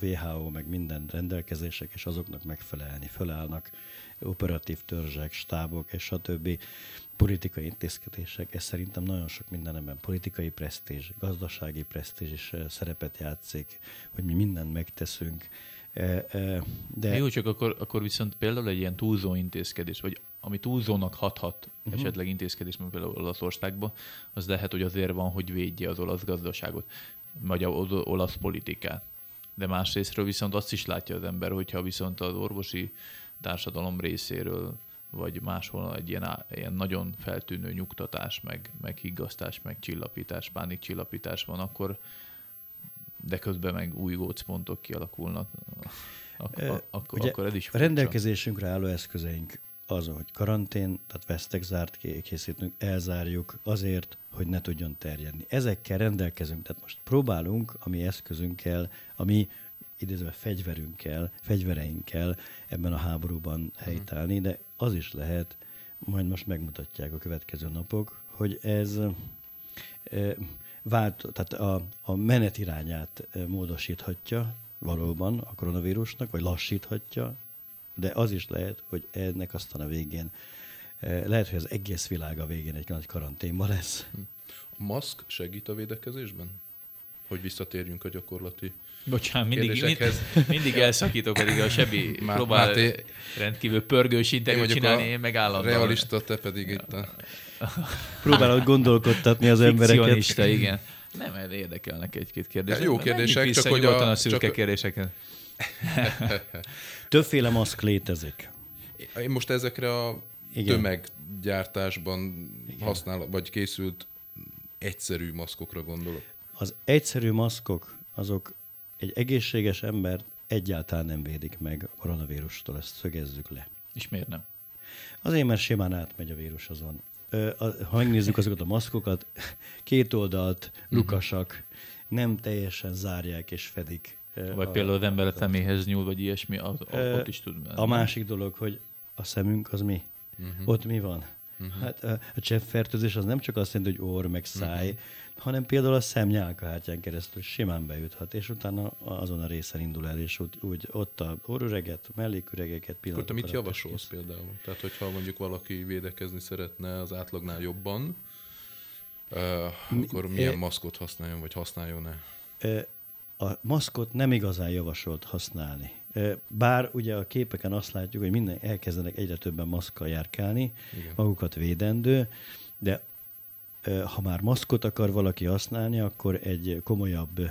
WHO, meg minden rendelkezések, és azoknak megfelelni, fölállnak operatív törzsek, stábok, és stb. Politikai intézkedések, ez szerintem nagyon sok mindenben politikai presztízs, gazdasági presztízs is eh, szerepet játszik, hogy mi mindent megteszünk. Eh, eh, de... Jó, csak akkor, akkor viszont például egy ilyen túlzó intézkedés, vagy ami túlzónak hathat uh-huh. esetleg intézkedés, mint például Olaszországban, az lehet, hogy azért van, hogy védje az olasz gazdaságot, vagy az olasz politikát de másrésztről viszont azt is látja az ember, hogyha viszont az orvosi társadalom részéről, vagy máshol egy ilyen, ilyen nagyon feltűnő nyugtatás, meg, meg higgasztás, meg csillapítás, pánikcsillapítás van, akkor de közben meg új gócpontok kialakulnak, ak- ak- Ugye akkor ez is A rendelkezésünkre álló eszközeink az, hogy karantén, tehát vesztek zárt készítünk, elzárjuk azért, hogy ne tudjon terjedni. Ezekkel rendelkezünk, tehát most próbálunk a mi eszközünkkel, a mi idézve fegyverünkkel, fegyvereinkkel ebben a háborúban mhm. helytállni, de az is lehet, majd most megmutatják a következő napok, hogy ez e, vált, tehát a, a menetirányát módosíthatja valóban a koronavírusnak, vagy lassíthatja, de az is lehet, hogy ennek aztán a végén, lehet, hogy az egész világ a végén egy nagy karanténban lesz. A maszk segít a védekezésben? Hogy visszatérjünk a gyakorlati Bocsánat, mindig, mind, mindig elszakítok, pedig a Sebi Má, próbál Máté, rendkívül pörgős interjút csinálni, én meg állandóan. Realista, te pedig itt a... Próbálod gondolkodtatni az embereket. Igen. Nem, érdekelnek egy-két kérdés. Jó kérdések, csak hogy a, a szürke csak... kérdéseket. (laughs) Többféle maszk létezik. Én most ezekre a Igen. tömeggyártásban használ, vagy készült egyszerű maszkokra gondolok. Az egyszerű maszkok, azok egy egészséges ember egyáltalán nem védik meg a koronavírustól, ezt szögezzük le. És miért nem? Azért, mert simán átmegy a vírus azon. Ha megnézzük azokat a maszkokat, két oldalt, mhm. lukasak, nem teljesen zárják és fedik. Vagy a, például az ember a személyhez nyúl, vagy ilyesmi, az, ott is tud menni. A másik dolog, hogy a szemünk az mi? Uh-huh. Ott mi van? Uh-huh. Hát a, a cseppfertőzés az nem csak azt jelenti, hogy orr meg száj, uh-huh hanem például a szemnyálkahártyán keresztül simán bejuthat, és utána azon a részen indul el, és úgy, úgy ott a orrüreget, melléküregeket Akkor te mit javasolsz például? Tehát, hogyha mondjuk valaki védekezni szeretne az átlagnál jobban, uh, akkor milyen e, maszkot használjon, vagy használjon-e? A maszkot nem igazán javasolt használni. Bár ugye a képeken azt látjuk, hogy minden elkezdenek egyre többen maszkkal járkálni, Igen. magukat védendő, de ha már maszkot akar valaki használni, akkor egy komolyabb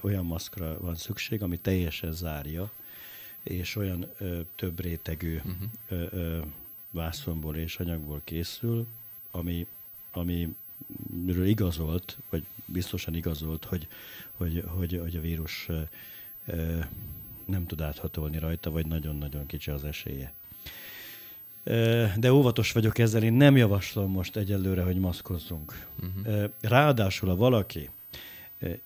olyan maszkra van szükség, ami teljesen zárja, és olyan több rétegű uh-huh. vászonból és anyagból készül, ami, amiről igazolt, vagy biztosan igazolt, hogy, hogy, hogy, hogy a vírus nem tud áthatolni rajta, vagy nagyon-nagyon kicsi az esélye de óvatos vagyok ezzel, én nem javaslom most egyelőre, hogy maszkozzunk. Uh-huh. Ráadásul, ha valaki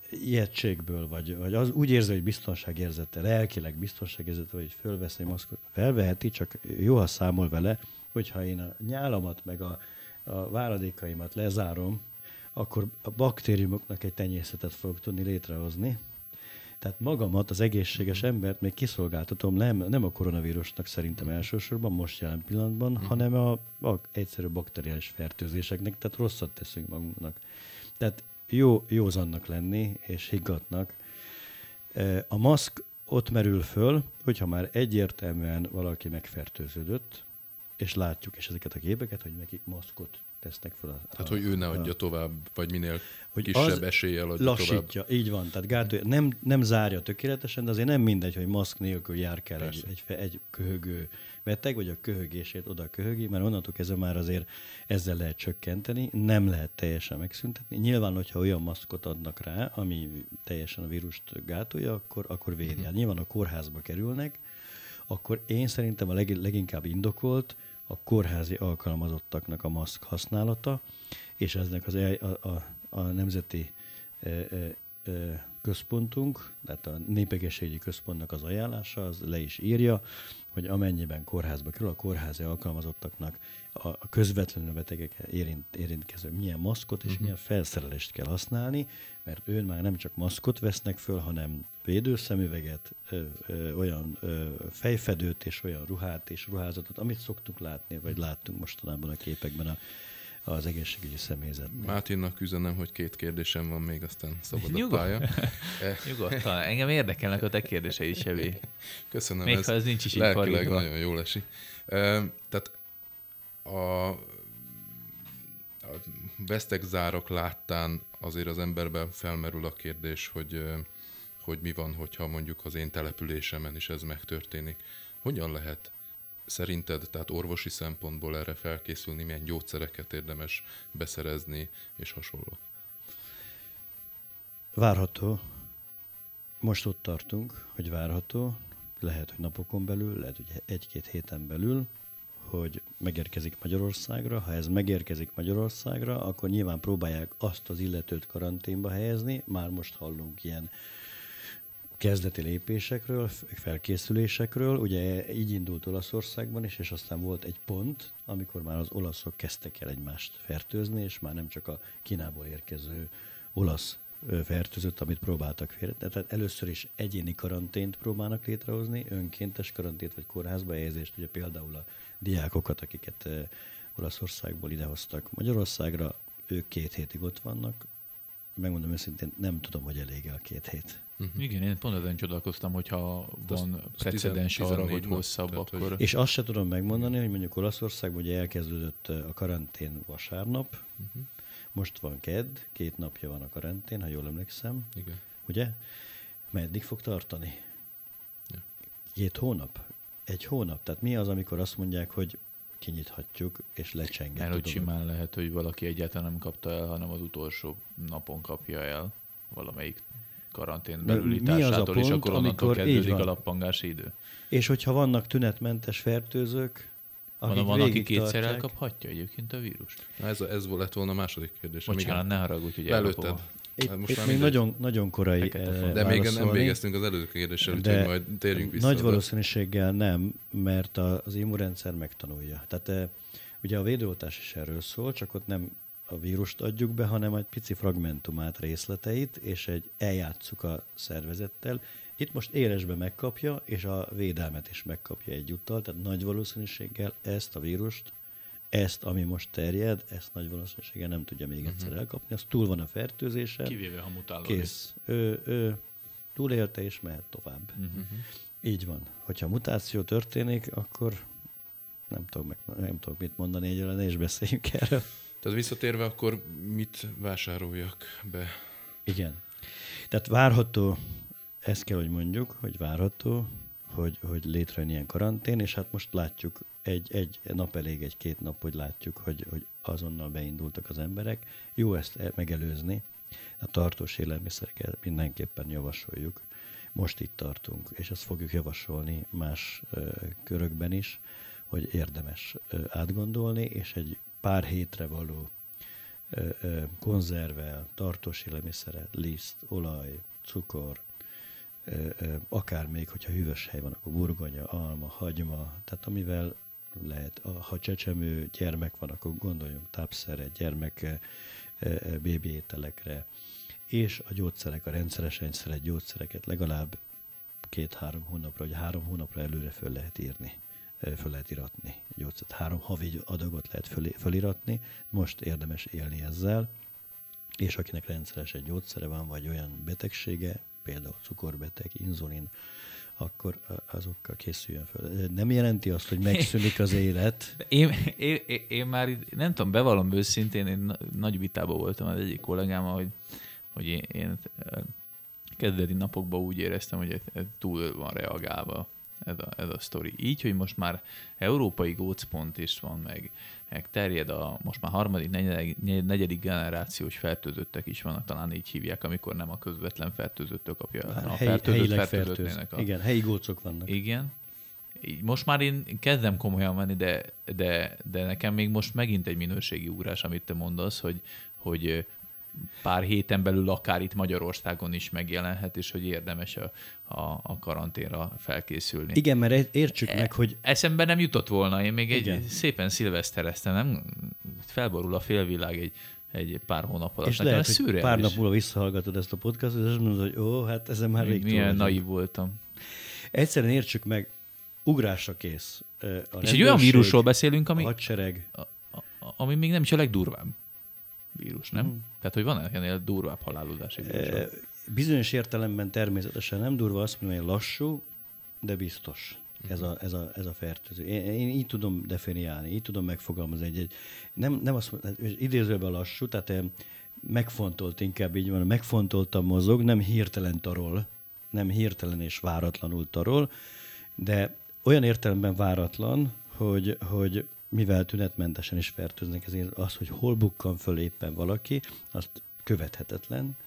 ijegységből, vagy, vagy az úgy érzi, hogy biztonságérzete, lelkileg biztonságérzete, hogy fölveszi maszkot, felveheti, csak jó, ha számol vele, hogyha én a nyálamat, meg a, a váradékaimat lezárom, akkor a baktériumoknak egy tenyészetet fogok tudni létrehozni, tehát magamat, az egészséges mhm. embert még kiszolgáltatom, nem, nem a koronavírusnak szerintem elsősorban, most jelen pillanatban, uh-huh. hanem a, a egyszerű bakteriális fertőzéseknek, tehát rosszat teszünk magunknak. Tehát jó, józannak lenni, és higgadnak. A maszk ott merül föl, hogyha már egyértelműen valaki megfertőződött, és látjuk és ezeket a képeket, hogy nekik maszkot tesznek fel. A, tehát, a, hogy ő ne adja a, tovább, vagy minél hogy kisebb eséllyel adja lassítja, tovább. így van. Tehát gátolja, nem, nem zárja tökéletesen, de azért nem mindegy, hogy maszk nélkül jár kell egy, egy, egy köhögő beteg, vagy a köhögését oda köhögi, mert onnantól kezdve már azért ezzel lehet csökkenteni, nem lehet teljesen megszüntetni. Nyilván, hogyha olyan maszkot adnak rá, ami teljesen a vírust gátolja, akkor, akkor védi. Uh-huh. Nyilván a kórházba kerülnek, akkor én szerintem a leg, leginkább indokolt, a kórházi alkalmazottaknak a maszk használata, és eznek az a, a, a nemzeti e, e, központunk, tehát a népegészségügyi központnak az ajánlása, az le is írja, hogy amennyiben kórházba kerül, a kórházi alkalmazottaknak a közvetlenül betegek érint, érintkező milyen maszkot és uh-huh. milyen felszerelést kell használni, mert őn már nem csak maszkot vesznek föl, hanem védőszemüveget, ö, ö, olyan ö, fejfedőt és olyan ruhát és ruházatot, amit szoktuk látni, vagy láttunk mostanában a képekben a, az egészségügyi személyzetnek. Mátinnak üzenem, hogy két kérdésem van még, aztán szabad Nyugod. a pálya. (laughs) Nyugodtan, engem érdekelnek a te kérdései, Sevi. (laughs) Köszönöm. Még ez ha ez nincs is lelkileg nagyon jól esik. Tehát a, a vesztegzárak láttán azért az emberben felmerül a kérdés, hogy, hogy mi van, hogyha mondjuk az én településemen is ez megtörténik. Hogyan lehet szerinted, tehát orvosi szempontból erre felkészülni, milyen gyógyszereket érdemes beszerezni, és hasonló? Várható. Most ott tartunk, hogy várható. Lehet, hogy napokon belül, lehet, hogy egy-két héten belül, hogy megérkezik Magyarországra. Ha ez megérkezik Magyarországra, akkor nyilván próbálják azt az illetőt karanténba helyezni. Már most hallunk ilyen kezdeti lépésekről, felkészülésekről. Ugye így indult Olaszországban is, és aztán volt egy pont, amikor már az olaszok kezdtek el egymást fertőzni, és már nem csak a Kínából érkező olasz fertőzött, amit próbáltak félre. Tehát először is egyéni karantént próbálnak létrehozni, önkéntes karantént vagy kórházba helyezést, ugye például a diákokat, akiket Olaszországból idehoztak Magyarországra, ők két hétig ott vannak. Megmondom őszintén, nem tudom, hogy elég el két hét. Uh-huh. Igen, én pont ezen csodálkoztam, hogyha van azt, precedens arra, hogy hosszabb, tehát, akkor... Hogy... És azt se tudom megmondani, hogy mondjuk Olaszországban ugye elkezdődött a karantén vasárnap, uh-huh. most van kedd, két napja van a karantén, ha jól emlékszem. Igen. Ugye? Meddig fog tartani? Ja. Két hónap? Egy hónap? Tehát mi az, amikor azt mondják, hogy kinyithatjuk, és lecsenget. Mert hogy simán lehet, hogy valaki egyáltalán nem kapta el, hanem az utolsó napon kapja el valamelyik karantén belüli mi az a pont, és akkor onnantól kezdődik a lappangási idő. És hogyha vannak tünetmentes fertőzők, akik van, van aki kétszer elkaphatja egyébként a vírust? Na ez, ez lett volna a második kérdés. Bocsánat, ne haragudj, hogy Belőtted. Itt, hát most itt még nagyon, nagyon korai De még nem végeztünk az előző kérdéssel, úgyhogy majd térjünk vissza. Nagy valószínűséggel nem, mert az immunrendszer megtanulja. Tehát ugye a védőoltás is erről szól, csak ott nem a vírust adjuk be, hanem egy pici fragmentumát, részleteit, és egy eljátszuk a szervezettel. Itt most élesbe megkapja, és a védelmet is megkapja egyúttal, tehát nagy valószínűséggel ezt a vírust, ezt, ami most terjed, ezt nagy valószínűséggel nem tudja még egyszer uh-huh. elkapni. Az túl van a fertőzése. Kivéve, ha mutálódik. Kész. Ő, ő túlélte és mehet tovább. Uh-huh. Így van. Hogyha mutáció történik, akkor nem tudok, meg, nem tudok mit mondani egyelőre, és beszéljünk erről. Tehát visszatérve, akkor mit vásároljak be? Igen. Tehát várható, ezt kell, hogy mondjuk, hogy várható, hogy, hogy létrejön ilyen karantén, és hát most látjuk, egy, egy nap elég, egy-két nap, hogy látjuk, hogy, hogy azonnal beindultak az emberek. Jó ezt e- megelőzni. A tartós élelmiszereket mindenképpen javasoljuk. Most itt tartunk, és ezt fogjuk javasolni más ö, körökben is, hogy érdemes ö, átgondolni, és egy pár hétre való konzervel, tartós élelmiszere, liszt, olaj, cukor, akár még, hogyha hűvös hely van, akkor burgonya, alma, hagyma, tehát amivel lehet, ha csecsemő gyermek van, akkor gondoljunk tápszere, gyermek bébi ételekre, és a gyógyszerek, a rendszeresen szeret gyógyszereket legalább két-három hónapra, vagy három hónapra előre föl lehet írni föl lehet iratni. Gyógyszert. Három havi adagot lehet föl, föliratni, most érdemes élni ezzel, és akinek rendszeres egy gyógyszere van, vagy olyan betegsége, például cukorbeteg, inzulin, akkor azokkal készüljön föl. Nem jelenti azt, hogy megszűnik az élet. (laughs) Én, én, én, már nem tudom, bevallom őszintén, én nagy vitában voltam az egyik kollégámmal, hogy, hogy én, én kezdeti napokban úgy éreztem, hogy túl van reagálva ez a, ez a sztori. Így, hogy most már európai gócpont is van, meg, meg terjed a most már harmadik, negyedik, negyedik generációs fertőzöttek is vannak, talán így hívják, amikor nem a közvetlen fertőzöttől kapja, a helyi, fertőzött fertőzöttnének. A... Igen, helyi gócok vannak. Igen. Most már én kezdem komolyan venni, de, de, de nekem még most megint egy minőségi ugrás, amit te mondasz, hogy, hogy pár héten belül akár itt Magyarországon is megjelenhet, és hogy érdemes a, a, a karanténra felkészülni. Igen, mert értsük e, meg, hogy... Eszembe nem jutott volna, én még Igen. egy szépen szilvesztereztem, nem? Felborul a félvilág egy, egy pár hónap alatt. És Nekem lehet, hogy pár nap múlva visszahallgatod ezt a podcastot, és azt mondod, hogy ó, hát ezen már rég Milyen naív voltam. Egyszerűen értsük meg, ugrásra kész. A és egy olyan vírusról beszélünk, ami, a hadsereg. A, a, ami még nem is a legdurvább vírus, nem? Hmm. Tehát, hogy van ennél durvább halálozási vírus? E, bizonyos értelemben természetesen nem durva, azt mondom, hogy lassú, de biztos. Ez a, ez a, ez a fertőző. Én, én így tudom definiálni, így tudom megfogalmazni. Egy, egy, nem, nem azt idézőben lassú, tehát megfontolt inkább így van, megfontoltan mozog, nem hirtelen tarol, nem hirtelen és váratlanul tarol, de olyan értelemben váratlan, hogy, hogy mivel tünetmentesen is fertőznek, ezért az, hogy hol bukkan föl éppen valaki, azt követhetetlen.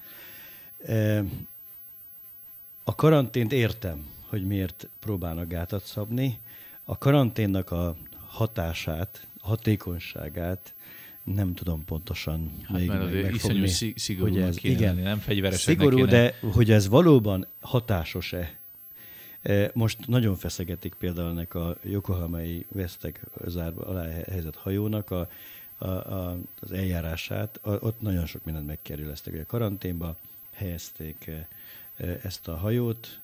A karantént értem, hogy miért próbálnak gátat szabni. A karanténnak a hatását, hatékonyságát nem tudom pontosan hát még mert meg, megfogni. Iszonyú szigorú hogy ez, kéne igen, lenni, nem fegyveres. Szigorú, kéne. de hogy ez valóban hatásos-e? E, most nagyon feszegetik például ennek a Yokohamai vesztek zárva alá helyezett hajónak a, a, a, az eljárását. A, ott nagyon sok mindent megkerüleztek. A karanténba helyezték e, e, ezt a hajót,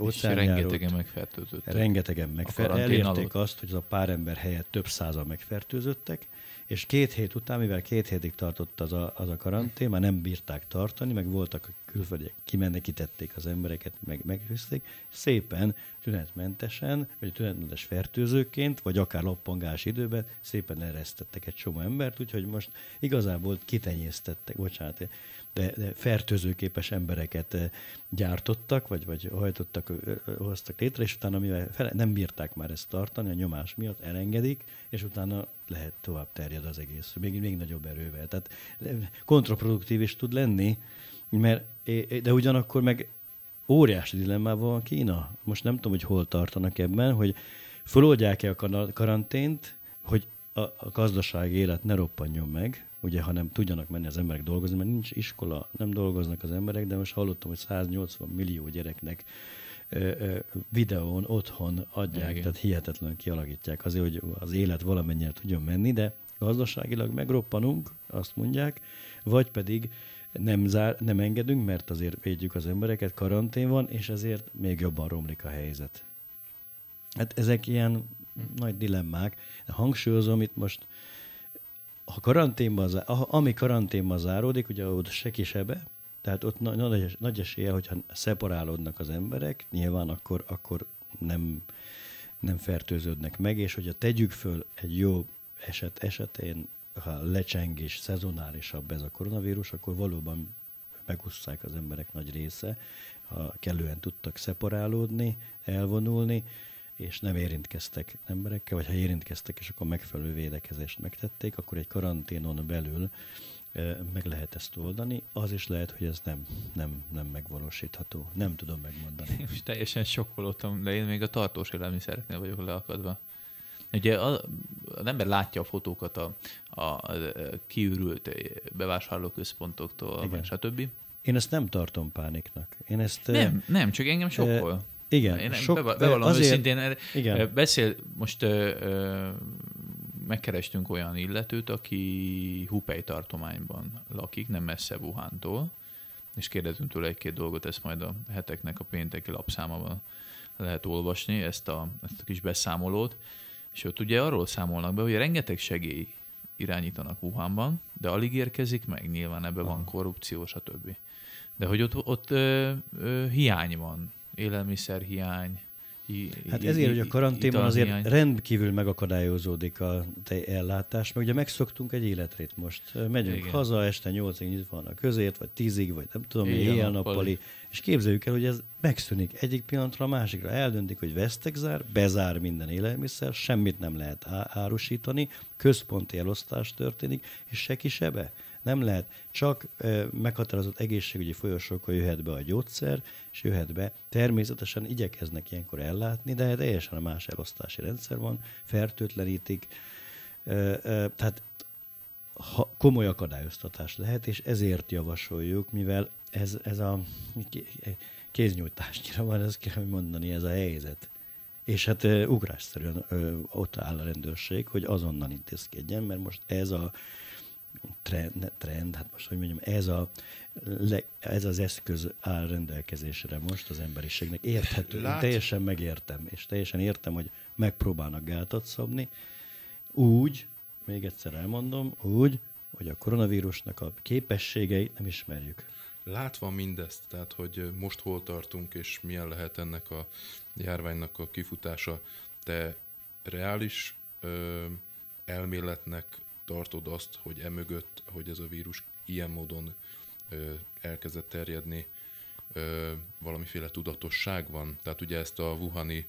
óceánjárót. rengetegen megfertőzöttek. Rengetegen megfertőzöttek. Elérték azt, hogy az a pár ember helyett több százal megfertőzöttek, és két hét után, mivel két hétig tartott az a, az a karantén, már nem bírták tartani, meg voltak a külföldiek, kimenekítették az embereket, meg megfűzték, szépen tünetmentesen, vagy tünetmentes fertőzőként, vagy akár loppangás időben szépen eresztettek egy csomó embert, úgyhogy most igazából kitenyésztettek, bocsánat, de, de fertőzőképes embereket eh, gyártottak, vagy, vagy hajtottak, hoztak létre, és utána, mivel fele, nem bírták már ezt tartani, a nyomás miatt elengedik, és utána lehet tovább terjed az egész, még, még nagyobb erővel. Tehát kontraproduktív is tud lenni, mert, de ugyanakkor meg óriási dilemmában van Kína. Most nem tudom, hogy hol tartanak ebben, hogy föloldják-e a karantént, hogy a, a gazdasági élet ne roppanjon meg, ugye, hanem tudjanak menni az emberek dolgozni, mert nincs iskola, nem dolgoznak az emberek, de most hallottam, hogy 180 millió gyereknek videón otthon adják, Igen. tehát hihetetlenül kialakítják azért, hogy az élet valamennyire tudjon menni, de gazdaságilag megroppanunk, azt mondják, vagy pedig nem, zár, nem engedünk, mert azért védjük az embereket, karantén van, és ezért még jobban romlik a helyzet. Hát ezek ilyen nagy dilemmák. Hangsúlyozom itt most, ha karanténban, ami karanténban záródik, ugye ott se kisebe, tehát ott nagy, nagy esélye, hogyha szeparálódnak az emberek, nyilván akkor, akkor nem, nem fertőződnek meg, és hogyha tegyük föl egy jó eset esetén, ha lecsengés szezonálisabb ez a koronavírus, akkor valóban megusszák az emberek nagy része, ha kellően tudtak szeparálódni, elvonulni, és nem érintkeztek emberekkel, vagy ha érintkeztek, és akkor megfelelő védekezést megtették, akkor egy karanténon belül meg lehet ezt oldani. Az is lehet, hogy ez nem, nem, nem megvalósítható. Nem tudom megmondani. Én most teljesen sokkolottam, de én még a tartós élelmiszereknél vagyok leakadva. Ugye az, az ember látja a fotókat a, a, a kiürült bevásárlóközpontoktól, Igen. stb. Én ezt nem tartom pániknak. Én ezt, nem, nem, csak engem sokkol. Igen. Én sok, bevallom azért, őszintén, igen. beszél, most ö, ö, megkerestünk olyan illetőt, aki Hupei tartományban lakik, nem messze Wuhantól, és kérdezünk tőle egy-két dolgot, ezt majd a heteknek a pénteki lapszámában lehet olvasni, ezt a, ezt a kis beszámolót, és ott ugye arról számolnak be, hogy rengeteg segély irányítanak Wuhanban, de alig érkezik meg, nyilván ebben van korrupció, stb. De hogy ott, ott ö, ö, hiány van, élelmiszerhiány, Hát ezért, hogy a karanténban azért rendkívül megakadályozódik a ellátás, mert ugye megszoktunk egy életrét most. Megyünk Igen. haza, este 8-ig nyitva van a közért, vagy 10-ig, vagy nem tudom, éjjel-nappali, és képzeljük el, hogy ez megszűnik egyik pillanatra a másikra. Eldöntik, hogy vesztegzár, bezár minden élelmiszer, semmit nem lehet árusítani, központi elosztás történik, és se sebe. Nem lehet. Csak meghatározott egészségügyi folyosókkal jöhet be a gyógyszer, és jöhet be. Természetesen igyekeznek ilyenkor ellátni, de teljesen más elosztási rendszer van, fertőtlenítik. Tehát komoly akadályoztatás lehet, és ezért javasoljuk, mivel ez, ez a kéznyújtásnyira van, ezt kell mondani, ez a helyzet. És hát ugrásszerűen ott áll a rendőrség, hogy azonnal intézkedjen, mert most ez a trend, trend hát most hogy mondjam, ez, a, ez az eszköz áll rendelkezésre most az emberiségnek. Érthető, Lát... teljesen megértem, és teljesen értem, hogy megpróbálnak gátat szabni, úgy, még egyszer elmondom, úgy, hogy a koronavírusnak a képességeit nem ismerjük. Látva mindezt, tehát hogy most hol tartunk, és milyen lehet ennek a járványnak a kifutása, te reális ö, elméletnek tartod azt, hogy emögött, hogy ez a vírus ilyen módon ö, elkezdett terjedni, ö, valamiféle tudatosság van. Tehát ugye ezt a Wuhani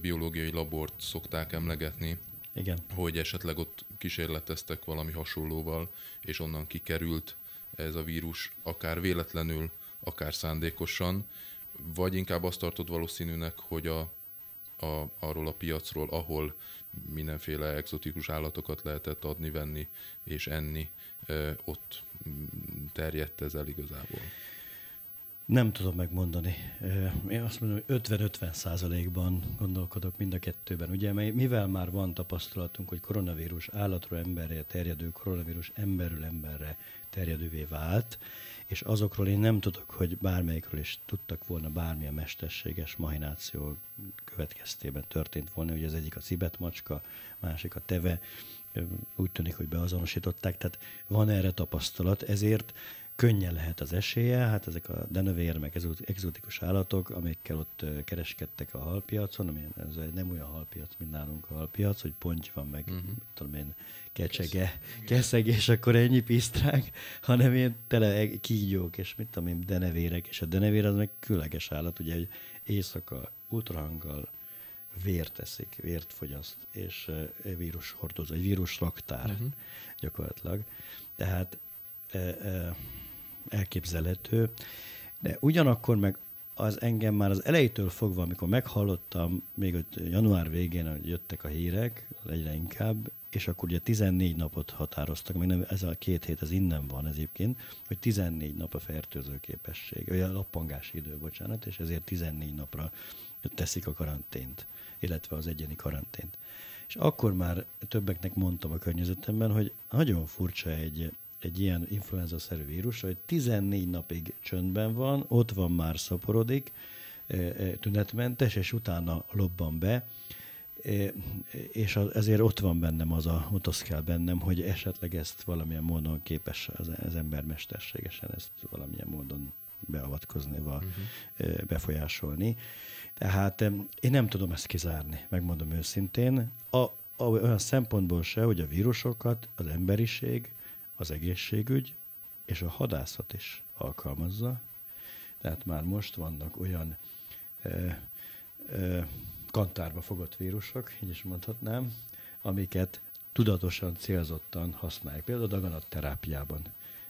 biológiai labort szokták emlegetni, Igen. hogy esetleg ott kísérleteztek valami hasonlóval, és onnan kikerült ez a vírus, akár véletlenül, akár szándékosan, vagy inkább azt tartod valószínűnek, hogy a, a, arról a piacról, ahol mindenféle exotikus állatokat lehetett adni, venni és enni, ott terjedt ez el igazából. Nem tudom megmondani. Én azt mondom, hogy 50-50 százalékban gondolkodok mind a kettőben. Ugye, mivel már van tapasztalatunk, hogy koronavírus állatról emberre terjedő, koronavírus emberről emberre terjedővé vált, és azokról én nem tudok, hogy bármelyikről is tudtak volna bármilyen mesterséges mahináció következtében történt volna, hogy az egyik a cibetmacska, másik a teve, úgy tűnik, hogy beazonosították, tehát van erre tapasztalat, ezért könnyen lehet az esélye, hát ezek a denevér, meg exotikus állatok, amikkel ott kereskedtek a halpiacon, ami ez nem olyan halpiac, mint nálunk a halpiac, hogy ponty van, meg uh-huh. tudom én, kecsege, keszeg, és akkor ennyi pisztrák, (laughs) hanem én tele kígyók, és mit tudom én, denevérek, és a denevér az meg különleges állat, ugye, hogy éjszaka ultrahanggal vért eszik, vért fogyaszt, és uh, vírus hordozó, egy vírus raktár uh-huh. gyakorlatilag. Tehát uh, uh, elképzelhető, de ugyanakkor meg az engem már az elejétől fogva, amikor meghallottam, még ott január végén, hogy jöttek a hírek, egyre inkább, és akkor ugye 14 napot határoztak, meg nem, ez a két hét, ez innen van egyébként, hogy 14 nap a fertőző képesség, vagy a lappangási idő, bocsánat, és ezért 14 napra teszik a karantént, illetve az egyéni karantént. És akkor már többeknek mondtam a környezetemben, hogy nagyon furcsa egy, egy ilyen influenza-szerű vírus, hogy 14 napig csöndben van, ott van már szaporodik, tünetmentes, és utána lobban be, és ezért ott van bennem az a, ott az kell bennem, hogy esetleg ezt valamilyen módon képes az, az ember mesterségesen ezt valamilyen módon beavatkozni, uh-huh. befolyásolni. Tehát én nem tudom ezt kizárni, megmondom őszintén. A, a, olyan szempontból se, hogy a vírusokat az emberiség, az egészségügy és a hadászat is alkalmazza. Tehát már most vannak olyan ö, ö, kantárba fogott vírusok, így is mondhatnám, amiket tudatosan, célzottan használják. Például a daganatterápiában.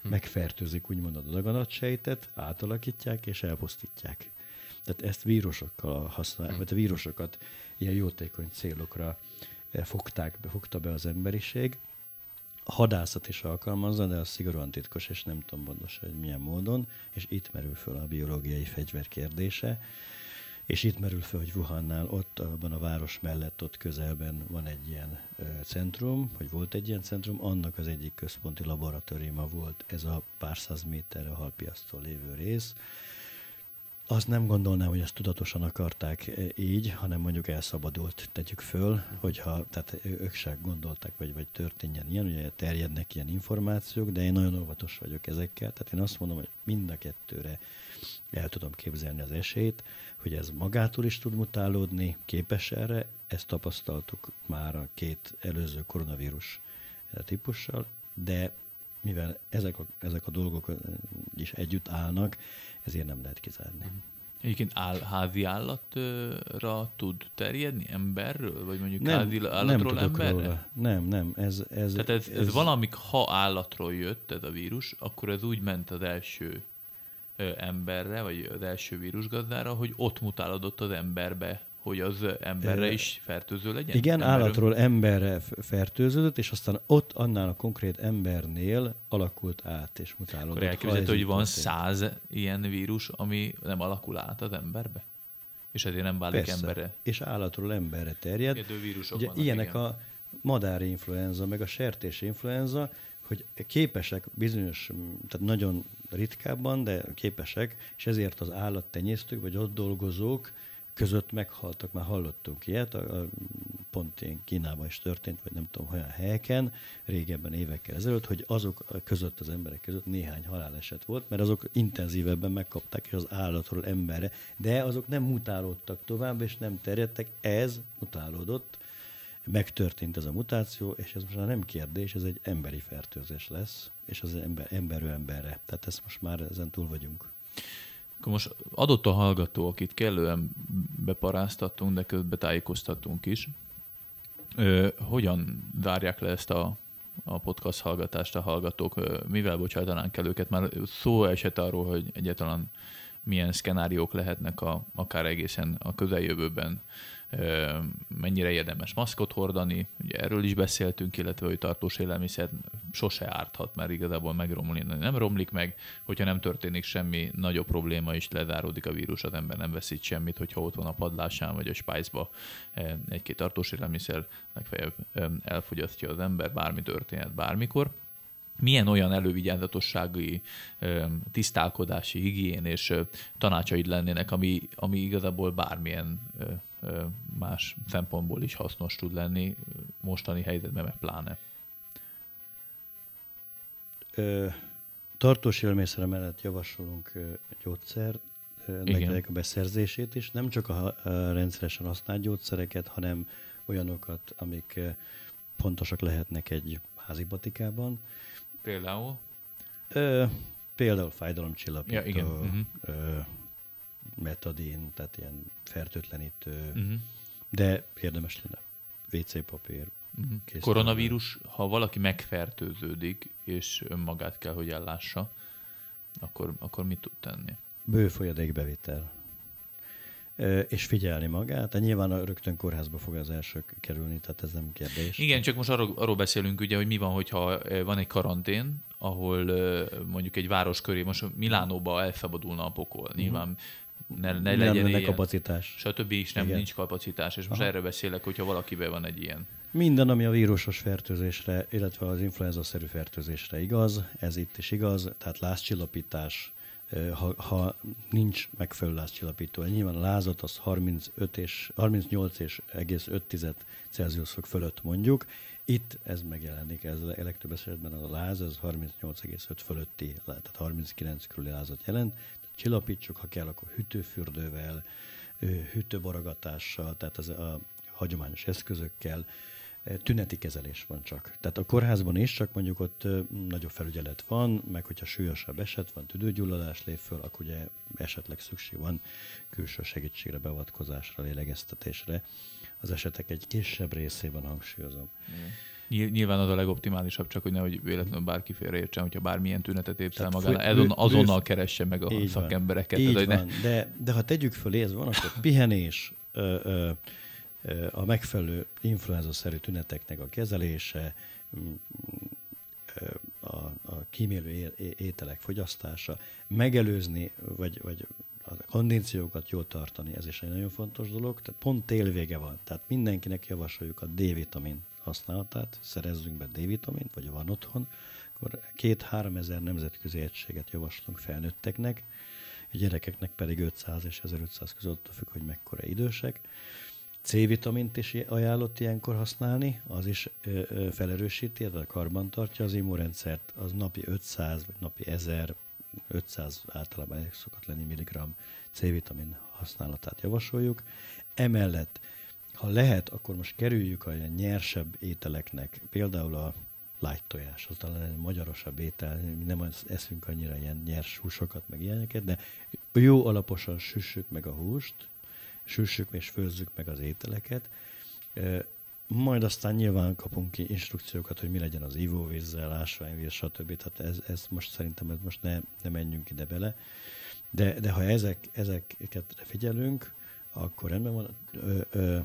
Hm. Megfertőzik úgymond a daganatsejtet, átalakítják és elpusztítják. Tehát ezt vírusokkal használják, hm. vagy a vírusokat ilyen jótékony célokra eh, fogták, fogta be az emberiség. Hadászat is alkalmazza, de az szigorúan titkos, és nem tudom pontosan, hogy milyen módon, és itt merül föl a biológiai fegyver kérdése. És itt merül fel, hogy Wuhannál, ott abban a város mellett, ott közelben van egy ilyen ö, centrum, vagy volt egy ilyen centrum, annak az egyik központi laboratóriuma volt ez a pár száz méterre a halpiasztól lévő rész. Azt nem gondolnám, hogy ezt tudatosan akarták így, hanem mondjuk elszabadult, tegyük föl, hogyha, tehát ők se gondolták, vagy, vagy történjen ilyen, ugye terjednek ilyen információk, de én nagyon óvatos vagyok ezekkel, tehát én azt mondom, hogy mind a kettőre el tudom képzelni az esélyt, hogy ez magától is tud mutálódni, képes erre, ezt tapasztaltuk már a két előző koronavírus típussal, de mivel ezek a, ezek a dolgok is együtt állnak, ezért nem lehet kizárni. Egyébként áll, házi állatra tud terjedni emberről? Vagy mondjuk nem, házi állatról nem emberre? Róla. Nem, nem. Ez, ez, Tehát ez, ez, ez valamik, ha állatról jött ez a vírus, akkor ez úgy ment az első emberre, vagy az első vírusgazdára, hogy ott mutálódott az emberbe, hogy az emberre is fertőző legyen? Igen, emberről? állatról emberre fertőződött, és aztán ott annál a konkrét embernél alakult át és mutálódott. Akkor elképzelhető, hogy van száz ilyen vírus, ami nem alakul át az emberbe? És ezért nem válik Persze. emberre? És állatról emberre terjed. Ugye, vannak, ilyenek igen. a madári influenza, meg a sertés influenza, hogy képesek bizonyos, tehát nagyon ritkábban, de képesek, és ezért az állattenyésztők, vagy ott dolgozók között meghaltak, már hallottunk ilyet, a, a, pont én Kínában is történt, vagy nem tudom, olyan helyeken, régebben évekkel ezelőtt, hogy azok között, az emberek között néhány haláleset volt, mert azok intenzívebben megkapták és az állatról emberre, de azok nem mutálódtak tovább, és nem terjedtek, ez mutálódott, megtörtént ez a mutáció, és ez most már nem kérdés, ez egy emberi fertőzés lesz, és az ember, emberről emberre. Tehát ezt most már ezen túl vagyunk. Akkor most adott a hallgató, akit kellően beparáztattunk, de közben tájékoztattunk is. Ö, hogyan várják le ezt a, a podcast hallgatást a hallgatók? Mivel bocsátanánk el őket? Már szó esett arról, hogy egyáltalán milyen szkenáriók lehetnek a, akár egészen a közeljövőben mennyire érdemes maszkot hordani, ugye erről is beszéltünk, illetve hogy tartós élelmiszer sose árthat, mert igazából megromlani nem romlik meg, hogyha nem történik semmi nagyobb probléma is, lezáródik a vírus, az ember nem veszít semmit, hogyha ott van a padlásán vagy a spájzba. Egy-két tartós élelmiszer, legfeljebb elfogyasztja az ember, bármi történhet bármikor milyen olyan elővigyázatossági, tisztálkodási, higién és tanácsaid lennének, ami, ami igazából bármilyen más szempontból is hasznos tud lenni, mostani helyzetben meg pláne. Tartós élmészere mellett javasolunk gyógyszer, ennek a beszerzését is, nem csak a, a rendszeresen használt gyógyszereket, hanem olyanokat, amik pontosak lehetnek egy házi batikában. Például? Ö, például fájdalomcsillapító, ja, igen. Uh-huh. ö, metadin, tehát ilyen fertőtlenítő, uh-huh. de érdemes lenne WC papír. Uh-huh. Koronavírus, ha valaki megfertőződik, és önmagát kell, hogy ellássa, akkor, akkor mit tud tenni? Bőfolyadékbevitel. És figyelni magát. De nyilván a rögtön kórházba fog az első kerülni, tehát ez nem kérdés. Igen, csak most arról, arról beszélünk ugye, hogy mi van, hogyha van egy karantén, ahol mondjuk egy város köré, most Milánóba elszabadulna a pokol. Mhm. Nyilván ne, ne legyen ilyen, kapacitás. Stb. is nem, Igen. nincs kapacitás. És most Aha. erről beszélek, hogyha valakiben van egy ilyen. Minden, ami a vírusos fertőzésre, illetve az influenza-szerű fertőzésre igaz, ez itt is igaz, tehát lázcsillapítás, ha, ha nincs megfelelő lázcsillapító. Nyilván a lázat az 35 és 38 és egész 5 Celsius fok fölött mondjuk. Itt ez megjelenik, ez a legtöbb esetben a láz, ez 38,5 fölötti, tehát 39 körüli lázat jelent csillapítsuk, ha kell, akkor hűtőfürdővel, hűtőborogatással, tehát az a hagyományos eszközökkel, tüneti kezelés van csak. Tehát a kórházban is, csak mondjuk ott nagyobb felügyelet van, meg hogyha súlyosabb eset van, tüdőgyulladás lép föl, akkor ugye esetleg szükség van külső segítségre, beavatkozásra, lélegeztetésre. Az esetek egy kisebb részében hangsúlyozom. Mm. Nyilván az a legoptimálisabb, csak hogy nehogy véletlenül bárki félreértsen, hogyha bármilyen tünetet épszel magának, azon, azonnal keresse meg a így szakembereket. Így Tehát, van. Ne... De, de ha tegyük föl, ez van, akkor pihenés, ö, ö, a megfelelő influenza-szerű tüneteknek a kezelése, a, a kímélő ételek fogyasztása, megelőzni, vagy, vagy a kondíciókat jól tartani, ez is egy nagyon fontos dolog. Tehát pont télvége van, tehát mindenkinek javasoljuk a D-vitamin használatát, szerezzünk be D-vitamint, vagy van otthon, akkor két-három ezer nemzetközi egységet javaslunk felnőtteknek, a gyerekeknek pedig 500 és 1500 között függ, hogy mekkora idősek. C-vitamint is ajánlott ilyenkor használni, az is ö, ö, felerősíti, a karban tartja az immunrendszert, az napi 500 vagy napi 1000, 500 általában elég szokott lenni milligramm C-vitamin használatát javasoljuk. Emellett ha lehet, akkor most kerüljük a nyersebb ételeknek, például a light tojás, az talán egy magyarosabb étel, mi nem eszünk annyira ilyen nyers húsokat, meg ilyeneket, de jó alaposan süssük meg a húst, süssük és főzzük meg az ételeket, majd aztán nyilván kapunk ki instrukciókat, hogy mi legyen az ivóvízzel, ásványvíz, stb. Tehát ez, ez most szerintem ez most ne, ne menjünk ide bele. De, de ha ezek, ezeket figyelünk, akkor rendben van. Ö, ö,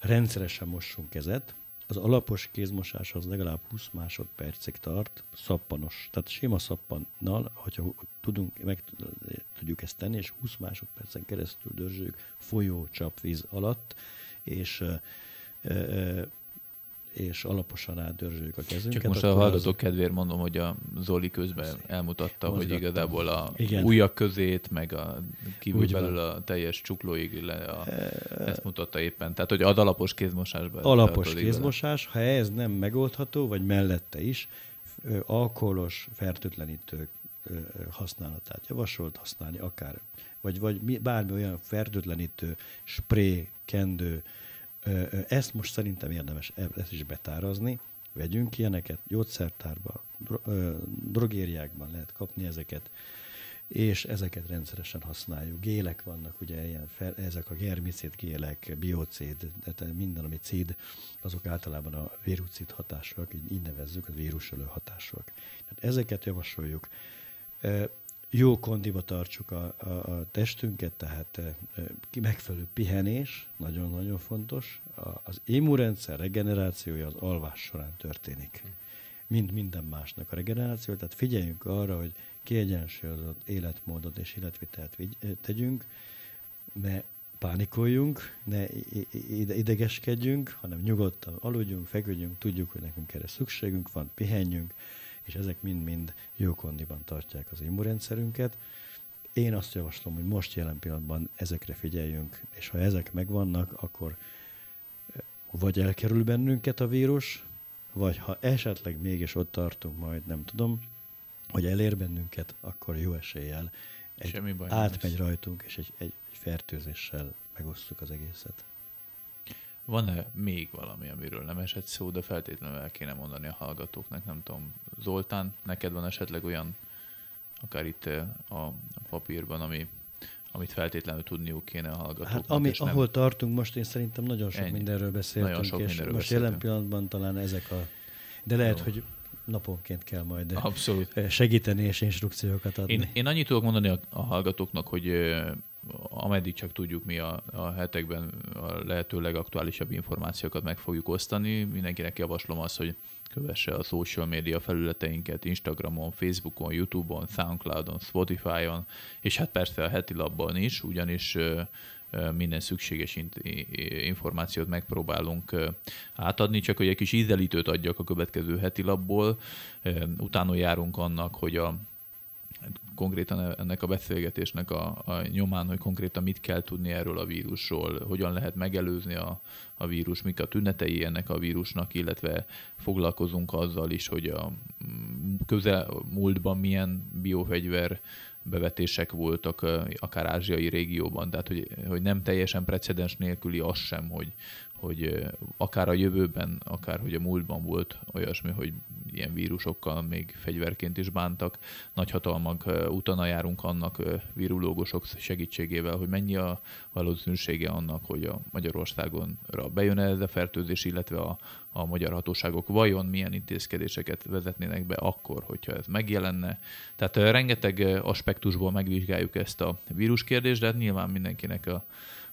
rendszeresen mossunk kezet. Az alapos kézmosás az legalább 20 másodpercig tart, szappanos. Tehát sima szappannal, hogyha tudunk, meg tudjuk ezt tenni, és 20 másodpercen keresztül dörzsőjük folyó csapvíz alatt, és és alaposan átdörzsöljük a kezünket. Csak most a hallgatók az... kedvéért mondom, hogy a Zoli közben elmutatta, hogy igazából a Igen. ujjak közét, meg a kívül Úgy belül van. a teljes csuklóig le a, ezt mutatta éppen. Tehát, hogy ad alapos kézmosásban. Alapos kézmosás, ha ez nem megoldható, vagy mellette is, alkoholos fertőtlenítő használatát javasolt használni, akár, vagy, vagy bármi olyan fertőtlenítő, spré, kendő, ezt most szerintem érdemes e- ezt is betárazni, vegyünk ilyeneket, gyógyszertárba, drogériákban lehet kapni ezeket, és ezeket rendszeresen használjuk. Gélek vannak, ugye ilyen fel, ezek a germicid gélek, biocid, tehát minden, ami cid, azok általában a vírucid hatásúak, így, így nevezzük, a vírusölő hatásúak. Tehát ezeket javasoljuk. Jó kondiba tartsuk a, a, a testünket, tehát megfelelő pihenés, nagyon-nagyon fontos. Az immunrendszer regenerációja az alvás során történik. Mint minden másnak a regeneráció, tehát figyeljünk arra, hogy kiegyensúlyozott életmódot és életvitelt tegyünk, ne pánikoljunk, ne idegeskedjünk, hanem nyugodtan aludjunk, feküdjünk, tudjuk, hogy nekünk erre szükségünk van, pihenjünk, és ezek mind-mind jó kondiban tartják az immunrendszerünket. Én azt javaslom, hogy most jelen pillanatban ezekre figyeljünk, és ha ezek megvannak, akkor vagy elkerül bennünket a vírus, vagy ha esetleg mégis ott tartunk majd, nem tudom, hogy elér bennünket, akkor jó eséllyel egy Semmi baj átmegy lesz. rajtunk, és egy, egy fertőzéssel megosztjuk az egészet. Van-e még valami, amiről nem esett szó, de feltétlenül el kéne mondani a hallgatóknak, nem tudom. Zoltán, neked van esetleg olyan, akár itt eh, a papírban, ami, amit feltétlenül tudniuk kéne a hallgatóknak. Hát ami, nem... ahol tartunk most, én szerintem nagyon sok Ennyi. mindenről beszéltünk, nagyon sok és mindenről most beszéltünk. jelen pillanatban talán ezek a... De lehet, Jó. hogy naponként kell majd Abszolút. Eh, segíteni és instrukciókat adni. Én, én annyit tudok mondani a, a hallgatóknak, hogy eh, ameddig csak tudjuk, mi a, a hetekben a lehető legaktuálisabb információkat meg fogjuk osztani. Mindenkinek javaslom azt, hogy kövesse a social media felületeinket Instagramon, Facebookon, Youtube-on, Soundcloudon, Spotify-on, és hát persze a heti labban is, ugyanis minden szükséges információt megpróbálunk átadni, csak hogy egy kis ízelítőt adjak a következő heti labból. Utána járunk annak, hogy a konkrétan ennek a beszélgetésnek a, a nyomán, hogy konkrétan mit kell tudni erről a vírusról, hogyan lehet megelőzni a, a vírus, mik a tünetei ennek a vírusnak, illetve foglalkozunk azzal is, hogy a közel múltban milyen biofegyver bevetések voltak akár ázsiai régióban, tehát hogy, hogy nem teljesen precedens nélküli az sem, hogy, hogy akár a jövőben, akár hogy a múltban volt olyasmi, hogy ilyen vírusokkal még fegyverként is bántak. Nagyhatalmak utána járunk annak virulógusok segítségével, hogy mennyi a valószínűsége annak, hogy a Magyarországonra bejön ez a fertőzés, illetve a, a magyar hatóságok vajon milyen intézkedéseket vezetnének be akkor, hogyha ez megjelenne. Tehát rengeteg aspektusból megvizsgáljuk ezt a víruskérdést, de hát nyilván mindenkinek a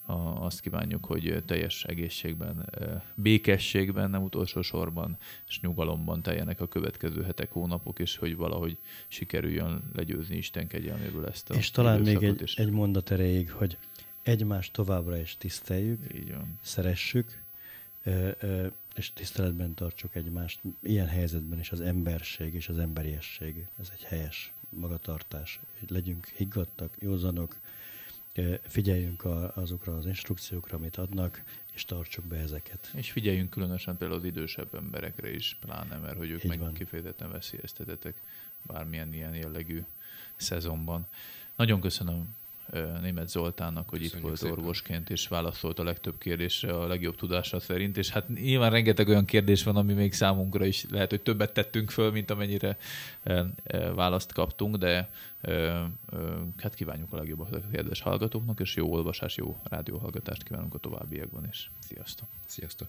a, azt kívánjuk, hogy teljes egészségben, békességben, nem utolsó sorban, és nyugalomban teljenek a következő hetek, hónapok, és hogy valahogy sikerüljön legyőzni Isten kegyelméből ezt a És talán még egy, is. egy mondat erejéig, hogy egymást továbbra is tiszteljük, Így van. szeressük, és tiszteletben tartsuk egymást. Ilyen helyzetben is az emberség és az emberiesség, ez egy helyes magatartás. Legyünk higgadtak, józanok, figyeljünk azokra az instrukciókra, amit adnak, és tartsuk be ezeket. És figyeljünk különösen például az idősebb emberekre is, pláne, mert hogy ők Így meg van. kifejezetten veszélyeztetettek bármilyen ilyen jellegű szezonban. Nagyon köszönöm német Zoltánnak, hogy Köszönjük itt volt szépen. orvosként, és válaszolt a legtöbb kérdésre a legjobb tudása szerint, és hát nyilván rengeteg olyan kérdés van, ami még számunkra is lehet, hogy többet tettünk föl, mint amennyire választ kaptunk, de hát kívánjuk a legjobb a kedves hallgatóknak, és jó olvasás, jó rádióhallgatást kívánunk a továbbiakban, és sziasztok! Sziasztok!